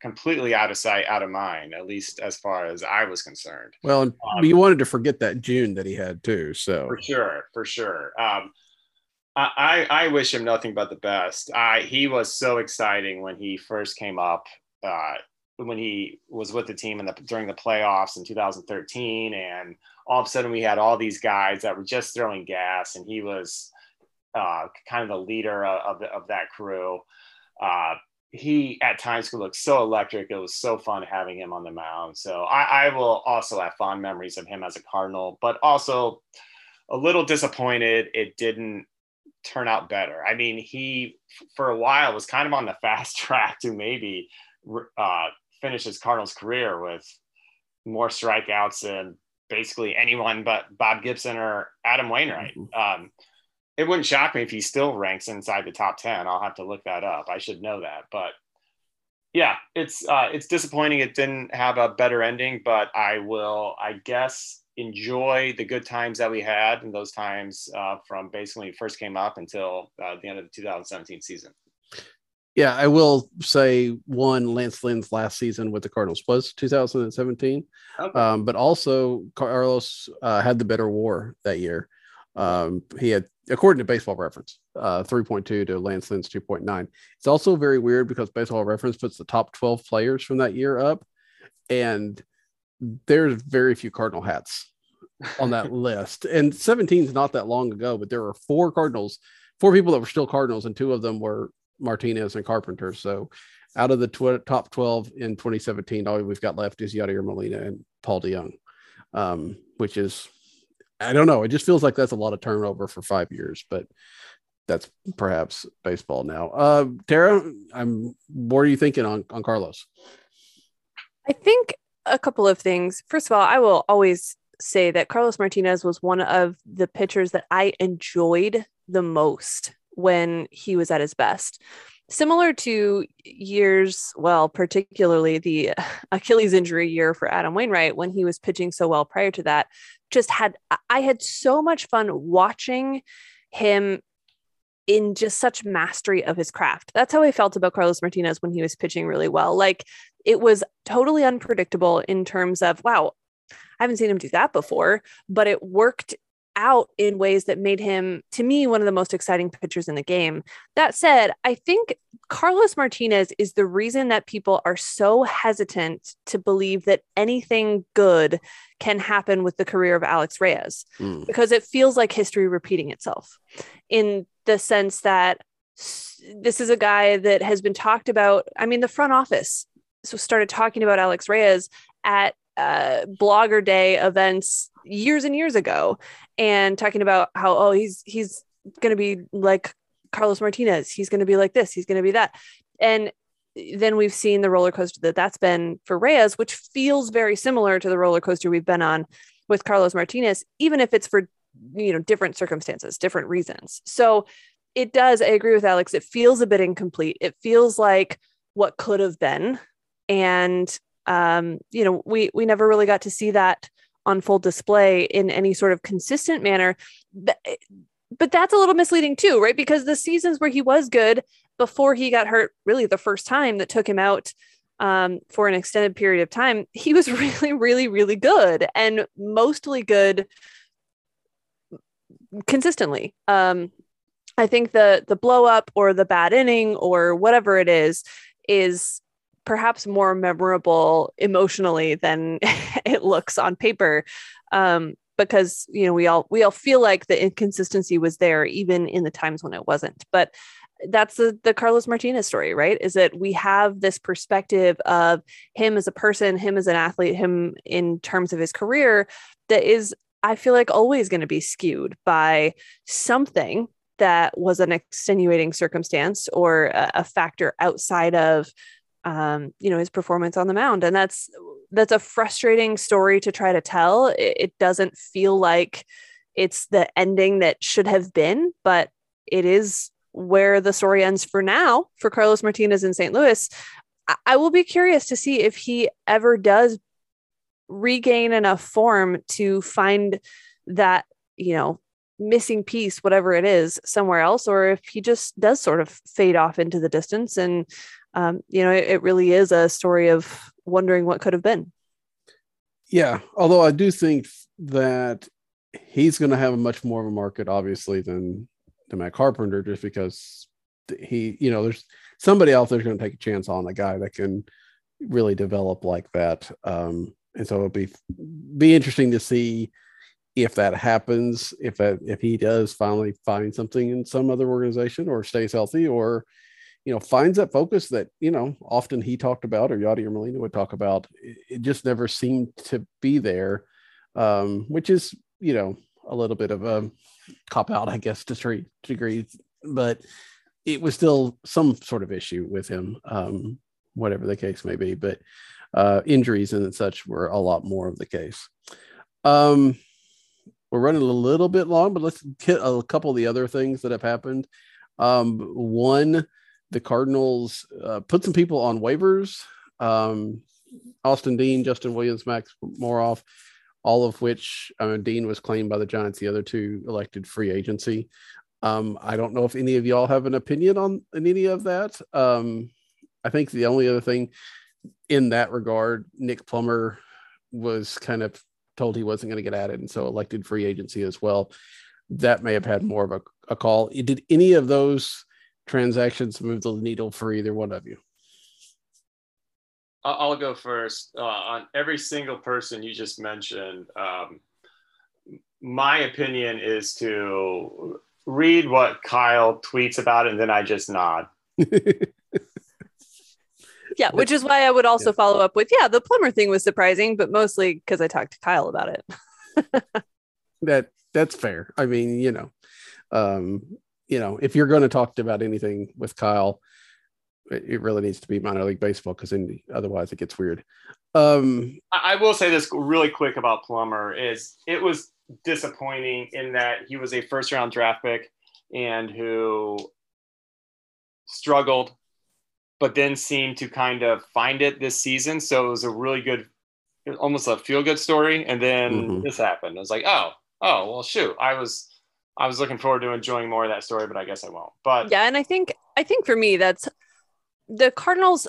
completely out of sight, out of mind, at least as far as I was concerned. Well, um, you wanted to forget that June that he had too. So for sure, for sure. Um, I, I wish him nothing but the best. I, he was so exciting when he first came up, uh, when he was with the team in the, during the playoffs in 2013. And all of a sudden we had all these guys that were just throwing gas and he was uh, kind of the leader of, of, of that crew. Uh, he at times could look so electric. It was so fun having him on the mound. So I, I will also have fond memories of him as a Cardinal, but also a little disappointed it didn't turn out better. I mean, he for a while was kind of on the fast track to maybe uh, finish his Cardinals career with more strikeouts than basically anyone but Bob Gibson or Adam Wainwright. Mm-hmm. Um, it wouldn't shock me if he still ranks inside the top 10. I'll have to look that up. I should know that. But yeah, it's uh, it's disappointing it didn't have a better ending, but I will, I guess, enjoy the good times that we had in those times uh, from basically when first came up until uh, the end of the 2017 season. Yeah, I will say one Lance Lynn's last season with the Cardinals was 2017, okay. um, but also Carlos uh, had the better WAR that year. Um, he had, according to Baseball Reference, uh, 3.2 to Lance Lynn's 2.9. It's also very weird because Baseball Reference puts the top 12 players from that year up, and there's very few Cardinal hats on that list. And 17 is not that long ago, but there were four Cardinals, four people that were still Cardinals, and two of them were Martinez and Carpenter. So out of the tw- top 12 in 2017, all we've got left is Yadier Molina and Paul DeJong, um, which is, I don't know. It just feels like that's a lot of turnover for five years, but that's perhaps baseball now. Uh, Tara, I'm, what are you thinking on, on Carlos? I think a couple of things. First of all, I will always say that Carlos Martinez was one of the pitchers that I enjoyed the most when he was at his best. similar to years, well, particularly the Achilles injury year for Adam Wainwright when he was pitching so well prior to that, just had, I had so much fun watching him in just such mastery of his craft. That's how I felt about Carlos Martinez when he was pitching really well. Like it was totally unpredictable in terms of, wow, I haven't seen him do that before, but it worked out in ways that made him, to me, one of the most exciting pitchers in the game. That said, I think Carlos Martinez is the reason that people are so hesitant to believe that anything good can happen with the career of Alex Reyes mm. because it feels like history repeating itself in the sense that this is a guy that has been talked about. I mean, the front office so started talking about Alex Reyes at uh, blogger day events years and years ago and talking about how oh he's he's going to be like Carlos Martinez he's going to be like this he's going to be that and then we've seen the roller coaster that that's been for Reyes which feels very similar to the roller coaster we've been on with Carlos Martinez even if it's for you know different circumstances different reasons. So it does I agree with Alex it feels a bit incomplete. It feels like what could have been. And um, you know we we never really got to see that on full display in any sort of consistent manner. But, but that's a little misleading too right? Because the seasons where he was good before he got hurt really the first time that took him out um, for an extended period of time he was really really really good and mostly good consistently. Um, i think the the blow up or the bad inning or whatever it is is perhaps more memorable emotionally than it looks on paper. Um, because you know we all we all feel like the inconsistency was there even in the times when it wasn't. But that's the, the carlos martinez story right? Is that we have this perspective of him as a person him as an athlete him in terms of his career that is i feel like always going to be skewed by something that was an extenuating circumstance or a, a factor outside of um, you know his performance on the mound. And that's that's a frustrating story to try to tell. It, it doesn't feel like it's the ending that should have been but it is where the story ends for now for carlos martinez in st louis. I, I will be curious to see if he ever does regain enough form to find that you know missing piece whatever it is somewhere else or if he just does sort of fade off into the distance and um, you know, it, it really is a story of wondering what could have been. Yeah, although I do think that he's going to have a much more of a market, obviously, than than Matt Carpenter, just because he, you know, there's somebody out there's going to take a chance on a guy that can really develop like that. Um, and so it'll be be interesting to see if that happens, if that if he does finally find something in some other organization or stays healthy, or you know, finds that focus that, you know, often he talked about or Yadi or Molina would talk about. It, just never seemed to be there, um, which is, you know, a little bit of a cop out, I guess, to three degrees, but it was still some sort of issue with him, um, whatever the case may be. But uh, injuries and such were a lot more of the case. Um, we're running a little bit long, but let's get a couple of the other things that have happened. Um, one, the Cardinals uh, put some people on waivers. Um, Austin Dean, Justin Williams, Max Moroff, all of which I mean, Dean was claimed by the Giants. The other two elected free agency. Um, I don't know if any of y'all have an opinion on any of that. Um, I think the only other thing in that regard, Nick Plummer was kind of told he wasn't going to get added, and so elected free agency as well. That may have had more of a, a call. Did any of those transactions move the needle for either one of you? I'll go first. Uh, on every single person you just mentioned, um, my opinion is to read what Kyle tweets about, and then I just nod. yeah, which is why I would also yeah. follow up with, yeah, the Plummer thing was surprising, but mostly because I talked to Kyle about it. that that's fair. I mean, you know, um, you know, if you're going to talk about anything with Kyle, it, really needs to be minor league baseball because otherwise it gets weird. Um, I will say this really quick about Plummer is it was disappointing in that he was a first round draft pick and who struggled but then seemed to kind of find it this season. So it was a really good, almost a feel good story. And then mm-hmm. this happened. I was like, oh, oh, well, shoot, I was. I was looking forward to enjoying more of that story, but I guess I won't. But yeah, and I think I think for me that's the Cardinals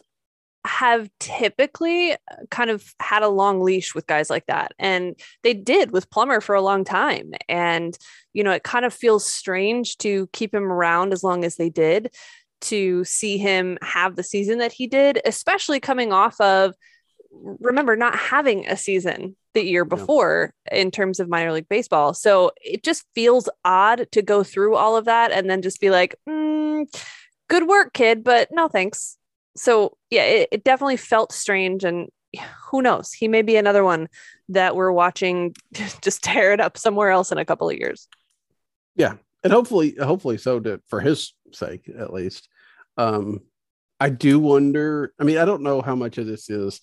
have typically kind of had a long leash with guys like that. And they did with Plummer for a long time. And, you know, it kind of feels strange to keep him around as long as they did, to see him have the season that he did, especially coming off of, remember, not having a season the year before yeah. in terms of minor league baseball. So it just feels odd to go through all of that and then just be like, mm, good work, kid, but no thanks so yeah, it, it definitely felt strange and who knows? He may be another one that we're watching just tear it up somewhere else in a couple of years. Yeah, and hopefully, hopefully so to, for his sake at least. Um, I do wonder. I mean, I don't know how much of this is,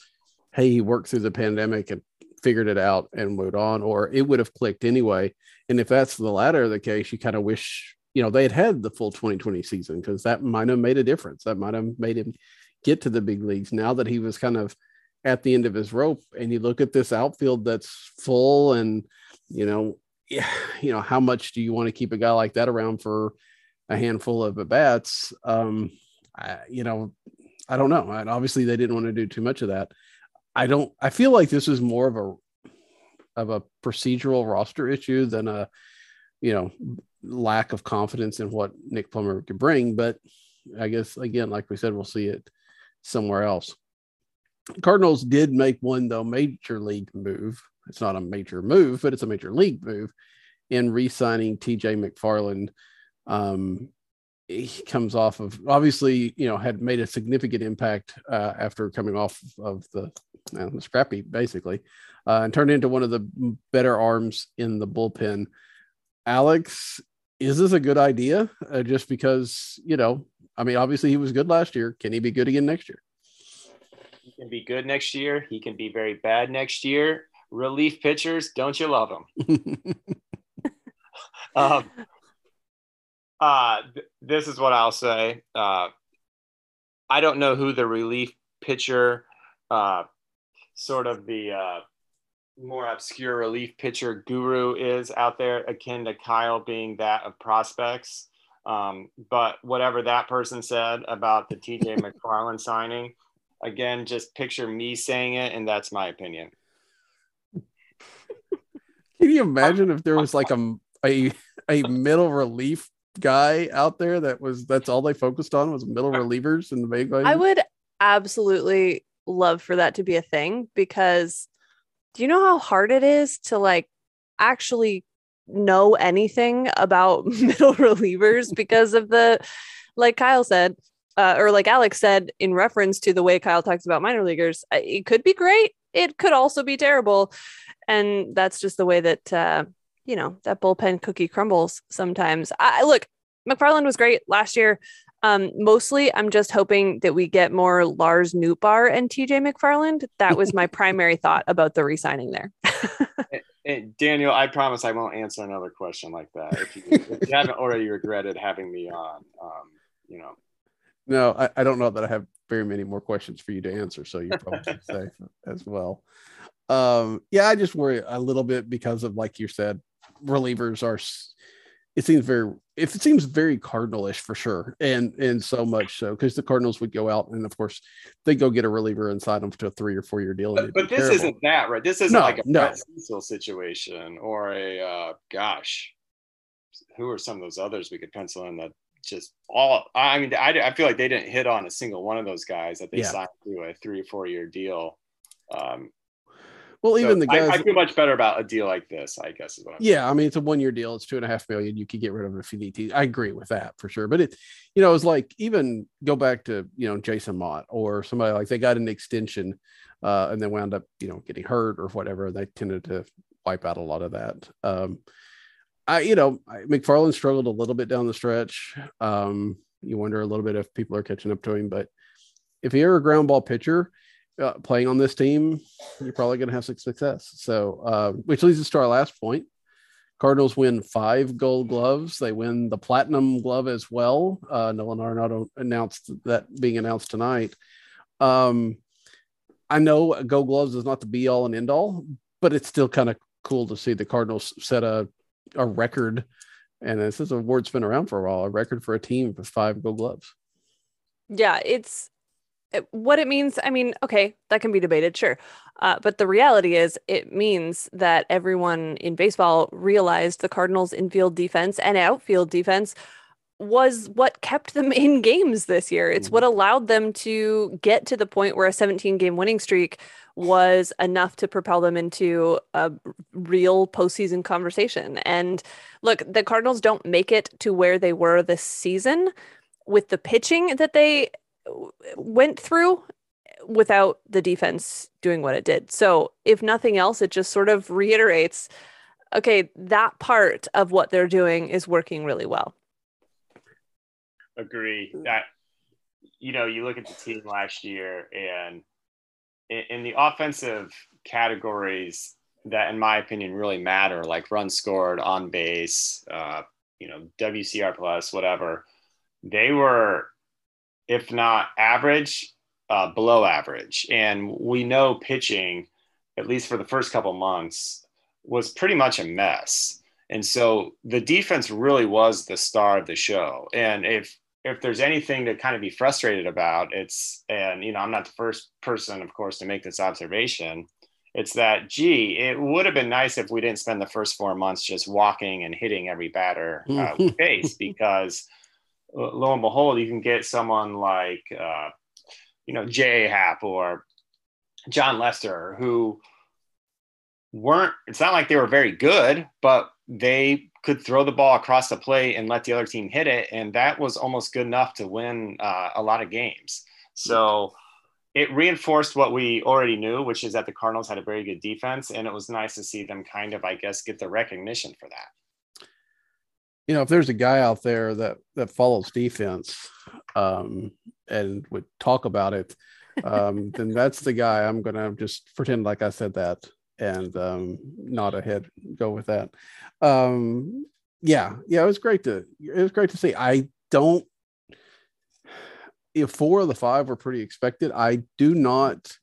hey, he worked through the pandemic and figured it out and moved on, or it would have clicked anyway. And if that's the latter of the case, you kind of wish you know they had had the full 2020 season because that might have made a difference. That might have made him get to the big leagues now that he was kind of at the end of his rope and you look at this outfield that's full and you know yeah, you know how much do you want to keep a guy like that around for a handful of at bats um you know i don't know and obviously they didn't want to do too much of that i don't i feel like this is more of a of a procedural roster issue than a you know lack of confidence in what nick plummer could bring but i guess again like we said we'll see it somewhere else. Cardinals did make one though major league move. It's not a major move, but it's a major league move in re-signing TJ McFarland. Um, he comes off of obviously, you know, had made a significant impact uh, after coming off of the, uh, the scrappy basically, uh, and turned into one of the better arms in the bullpen. Alex, is this a good idea? Uh, just because you know I mean, obviously he was good last year. Can he be good again next year? He can be good next year. He can be very bad next year. Relief pitchers, don't you love them? um, uh, th- this is what I'll say. Uh, I don't know who the relief pitcher, uh, sort of the uh, more obscure relief pitcher guru is out there, akin to Kyle being that of prospects. Um, but whatever that person said about the TJ McFarland signing, again, just picture me saying it, and that's my opinion. Can you imagine if there was like a a, a middle relief guy out there that was that's all they focused on was middle relievers in the big I would absolutely love for that to be a thing because do you know how hard it is to like actually know anything about middle relievers because of the, like Kyle said, uh, or like Alex said, in reference to the way Kyle talks about minor leaguers, uh, it could be great. It could also be terrible. And that's just the way that, uh, you know, that bullpen cookie crumbles sometimes. I look, McFarland was great last year. Um, mostly, I'm just hoping that we get more Lars Nootbaar and TJ McFarland. That was my primary thought about the re-signing there. And Daniel, I promise I won't answer another question like that. If you, if you haven't already regretted having me on, um, you know. No, I, I, don't know that I have very many more questions for you to answer. So you probably say as well. Um, yeah, I just worry a little bit because of, like you said, relievers are it seems very if it seems very cardinalish for sure and and so much so because the cardinals would go out and of course they go get a reliever and sign them to a three or four year deal but, but this terrible. isn't that right this isn't no, like a no. Cecil situation or a uh, gosh who are some of those others we could pencil in that just all i mean I, I feel like they didn't hit on a single one of those guys that they yeah. signed to a three or four year deal um, well, even the guys, I, I, feel much better about a deal like this. I guess is what. I'm yeah, saying. I mean, it's a one-year deal. It's two and a half million. You could get rid of it if you need to. I agree with that for sure. But it, you know, it's like even go back to you know Jason Motte or somebody like they got an extension, uh, and then wound up you know getting hurt or whatever. They tended to wipe out a lot of that. Um, I, you know, McFarland struggled a little bit down the stretch. Um, you wonder a little bit if people are catching up to him, but if you're a ground ball pitcher uh, playing on this team, you're probably going to have some success. So, uh, which leads us to our last point. Cardinals win five gold gloves. They win the platinum glove as well. Uh, Nolan Arenado announced that being announced tonight. Um, I know gold gloves is not the be all and end all, but it's still kind of cool to see the Cardinals set a, a record. And this is a award's been around for a while, a record for a team with five gold gloves. Yeah, it's what it means. I mean, okay, that can be debated, sure. Uh, but the reality is, it means that everyone in baseball realized the Cardinals' infield defense and outfield defense was what kept them in games this year. It's what mm-hmm. allowed them to get to the point where a 17 game winning streak was enough to propel them into a real postseason conversation. And look, the Cardinals don't make it to where they were this season with the pitching that they went through without the defense doing what it did. So, if nothing else, it just sort of reiterates okay, that part of what they're doing is working really well. Agree. That you know, you look at the team last year and in, in the offensive categories that in my opinion really matter like runs scored on base uh, you know wRC plus whatever they were if not average, uh, below average. And we know pitching, at least for the first couple months, was pretty much a mess. And so the defense really was the star of the show. And if if there's anything to kind of be frustrated about, it's and you know I'm not the first person, of course, to make this observation. It's that gee, it would have been nice if we didn't spend the first four months just walking and hitting every batter uh, face because lo and behold, you can get someone like, uh, you know, Jay Happ or Jon Lester, who weren't, it's not like they were very good, but they could throw the ball across the plate and let the other team hit it. And that was almost good enough to win uh, a lot of games. So it reinforced what we already knew, which is that the Cardinals had a very good defense. And it was nice to see them kind of, I guess, get the recognition for that you know, if there's a guy out there that that follows defense um, and would talk about it, um, then that's the guy. I'm gonna just pretend like I said that and um, nod ahead, go with that. Um, yeah, yeah, it was great to it was great to see. I don't. If four of the five were pretty expected, I do not,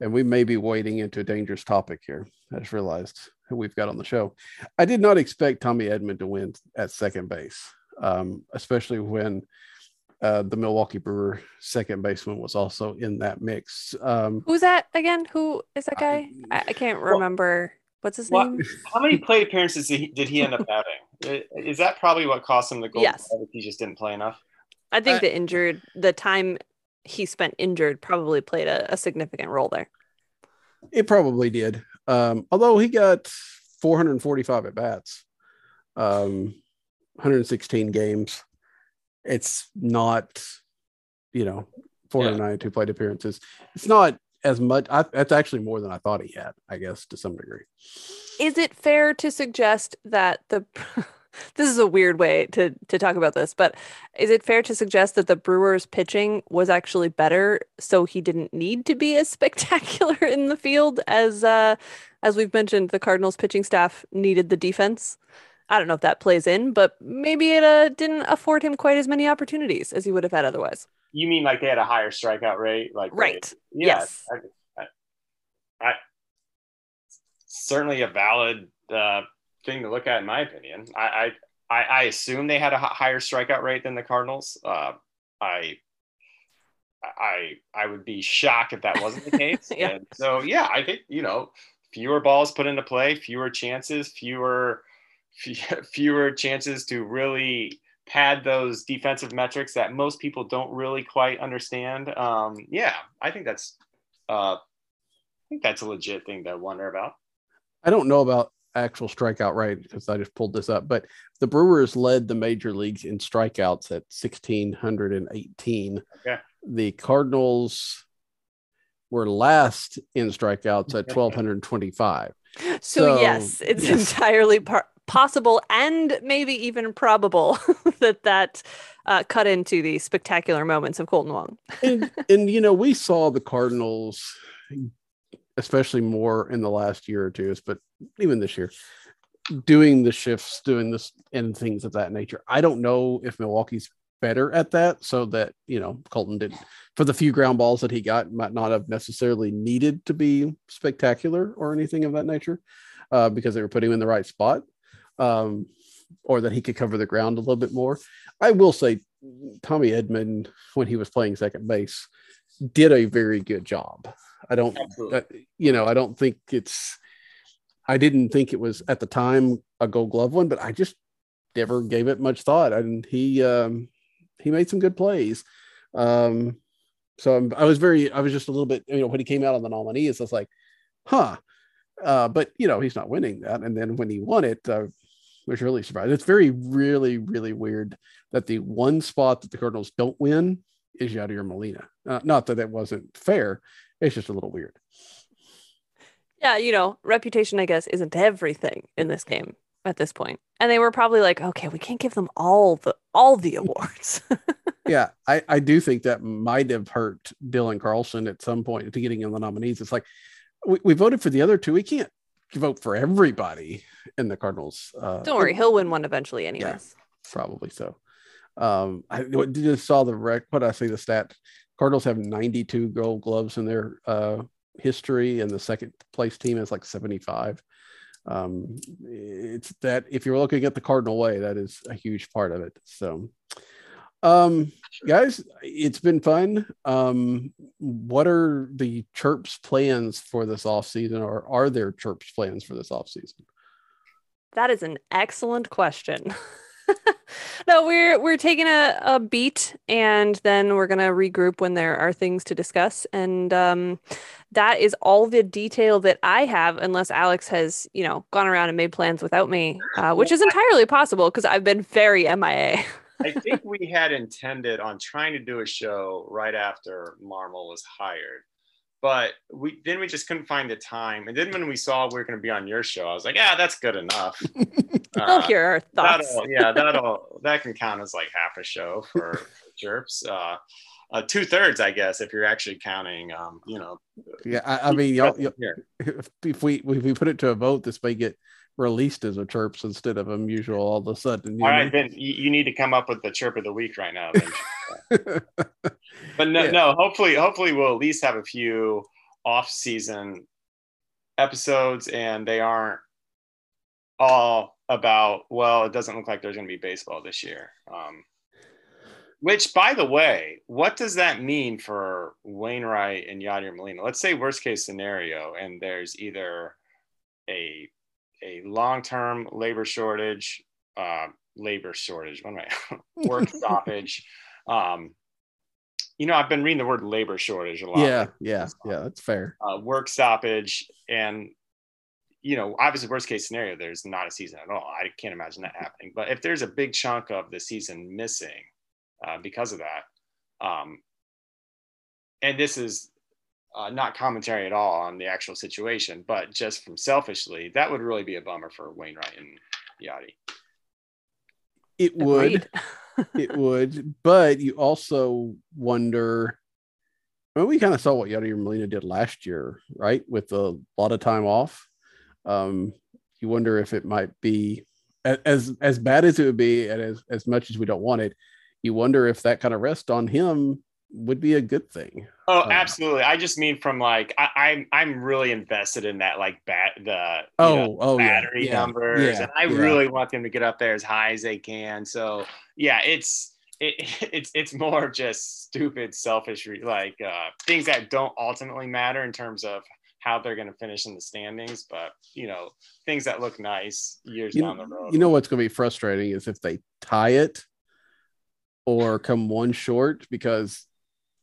and we may be wading into a dangerous topic here. I just realized who we've got on the show. I did not expect Tommy Edman to win at second base, um, especially when uh, the Milwaukee Brewer second baseman was also in that mix. Um, Who's that again? Who is that guy? I, I can't remember. Well, What's his name? How many plate appearances did he, did he end up having? Is that probably what cost him the goal? Yes. If he just didn't play enough. I think uh, the injured, the time he spent injured, probably played a, a significant role there. It probably did. Um, although he got 445 at bats, um, 116 games. It's not, you know, 492 yeah. plate appearances. It's not as much. I, that's actually more than I thought he had, I guess, to some degree. Is it fair to suggest that the this is a weird way to to talk about this, but is it fair to suggest that the Brewers pitching was actually better, so he didn't need to be as spectacular in the field as uh, as we've mentioned, the Cardinals pitching staff needed the defense. I don't know if that plays in, but maybe it uh, didn't afford him quite as many opportunities as he would have had otherwise. You mean like they had a higher strikeout rate? Like right? They, yeah, yes. I, I, I, certainly a valid uh, thing to look at, in my opinion. I, I, I assume they had a higher strikeout rate than the Cardinals. Uh, I, I, I would be shocked if that wasn't the case. yeah. And so, yeah, I think you know, fewer balls put into play, fewer chances, fewer, fewer chances to really pad those defensive metrics that most people don't really quite understand. Um, yeah, I think that's, uh, I think that's a legit thing to wonder about. I don't know about actual strikeout rate because I just pulled this up, but the Brewers led the major leagues in strikeouts at 1,618. Okay. The Cardinals were last in strikeouts at 1,225. So, so yes, it's yes. entirely par- possible and maybe even probable that that uh, cut into the spectacular moments of Kolten Wong. and, and, you know, we saw the Cardinals especially more in the last year or two, but even this year, doing the shifts, doing this and things of that nature. I don't know if Milwaukee's better at that, so that you know Kolten did for the few ground balls that he got might not have necessarily needed to be spectacular or anything of that nature, uh, because they were putting him in the right spot, um, or that he could cover the ground a little bit more. I will say, Tommy Edman, when he was playing second base, did a very good job. I don't, uh, you know, I don't think it's I didn't think it was at the time a Gold Glove one, but I just never gave it much thought. And he um, he made some good plays. Um, so I'm, i was very, I was just a little bit, you know, when he came out on the nominees, I was like, huh. Uh, but you know, he's not winning that. And then when he won it, uh, was really surprised. It's very, really, really weird that the one spot that the Cardinals don't win is Yadier Molina. Uh, not that it wasn't fair. It's just a little weird yeah, you know, reputation, I guess, isn't everything in this game at this point. And they were probably like, okay, we can't give them all the all the awards. yeah, I, I do think that might have hurt Dylan Carlson at some point to getting in the nominees. It's like we, we voted for the other two. We can't vote for everybody in the Cardinals. Uh, Don't worry, he'll win one eventually, anyways. Yeah, probably so. Um, I just saw the rec. What I see the stat. Cardinals have 92 Gold Gloves in their uh, history, and the second place team is like 75. Um, it's that if you're looking at the Cardinal way, that is a huge part of it. So, um, guys, it's been fun. Um, what are the chirps plans for this off season, or are there chirps plans for this off season? That is an excellent question. no, we're we're taking a, a beat and then we're gonna regroup when there are things to discuss. And um, that is all the detail that I have, unless Alex has, you know, gone around and made plans without me, uh, which is entirely possible because I've been very MIA. I think we had intended on trying to do a show right after Marmol was hired but we then we just couldn't find the time. And then when we saw we were going to be on your show, I was like, yeah, that's good enough. uh, hear our thoughts. That'll, yeah, that'll that can count as like half a show for, for chirps. Uh, uh, two thirds, I guess, if you're actually counting. Um, you know. Yeah, I, I mean, y'all, y'all, if we if we put it to a vote, this may get released as a chirps instead of Musial all of a sudden. All right, then you, you, need to come up with the chirp of the week right now. but no, yeah. no, hopefully, hopefully we'll at least have a few off-season episodes, and they aren't all about. Well, it doesn't look like there's going to be baseball this year. Um, which, by the way, what does that mean for Wainwright and Yadier Molina? Let's say worst case scenario, and there's either a a long-term labor shortage, uh, labor shortage, one way, work stoppage. Um, you know, I've been reading the word labor shortage a lot. Yeah, yeah, yeah, that's fair. Uh, work stoppage, and you know, obviously, worst case scenario, there's not a season at all. I can't imagine that happening. But if there's a big chunk of the season missing uh, because of that, um, and this is uh, not commentary at all on the actual situation, but just from selfishly, that would really be a bummer for Wainwright and Yadi. It would. it would. But you also wonder. I mean, we kind of saw what Yadier Molina did last year, right? With a lot of time off. Um, you wonder if it might be as as bad as it would be, and as as much as we don't want it. You wonder if that kind of rest on him would be a good thing. Oh, um, absolutely. I just mean from like I, am I'm, I'm really invested in that like bat the oh know, oh battery yeah, numbers, yeah, and I really want them to get up there as high as they can. So yeah, it's it, it's it's more of just stupid, selfish like uh, things that don't ultimately matter in terms of how they're going to finish in the standings, but you know things that look nice years you, down the road. You know what's going to be frustrating is if they tie it or come one short because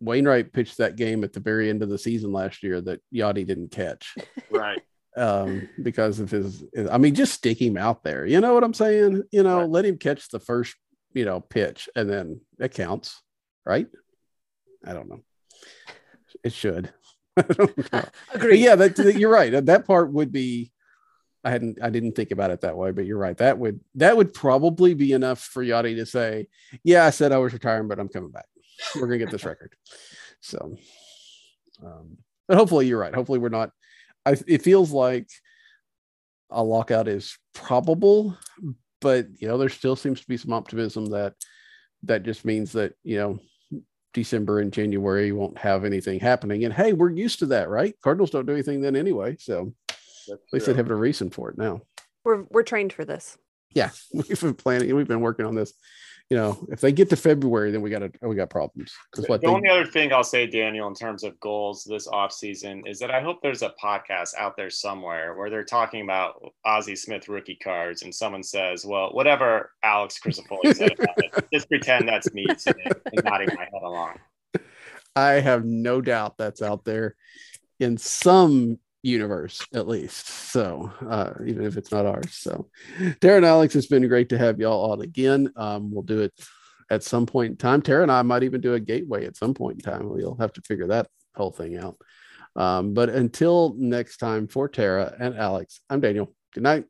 Wainwright pitched that game at the very end of the season last year that Yadi didn't catch. Right. um, because of his, I mean, just stick him out there. You know what I'm saying? You know, right. let him catch the first, you know, pitch and then it counts, right? I don't know. It should. Agree. Yeah, that, you're right. That part would be. I hadn't. I didn't think about it that way, but you're right. That would that would probably be enough for Yadi to say, "Yeah, I said I was retiring, but I'm coming back." We're gonna get this record. So, um, but hopefully you're right. Hopefully we're not. I, it feels like a lockout is probable, but you know there still seems to be some optimism that that just means that you know December and January won't have anything happening. And hey, we're used to that, right? Cardinals don't do anything then anyway, so That's at least they have a reason for it now. We're we're trained for this. Yeah, we've been planning. We've been working on this you know, if they get to February, then we got a we got problems. Because the they, only other thing I'll say, Daniel, in terms of goals this off season, is that I hope there's a podcast out there somewhere where they're talking about Ozzie Smith rookie cards, and someone says, "Well, whatever Alex Crisafulli said about it, just pretend that's me and nodding my head along." I have no doubt that's out there in some universe at least. So uh, even if it's not ours. So tara and alex it's been great to have y'all on again. Um, we'll do it at some point in time. Tara and i might even do a gateway at some point in time. We'll have to figure that whole thing out. Um, but until next time for tara and alex i'm daniel. Good night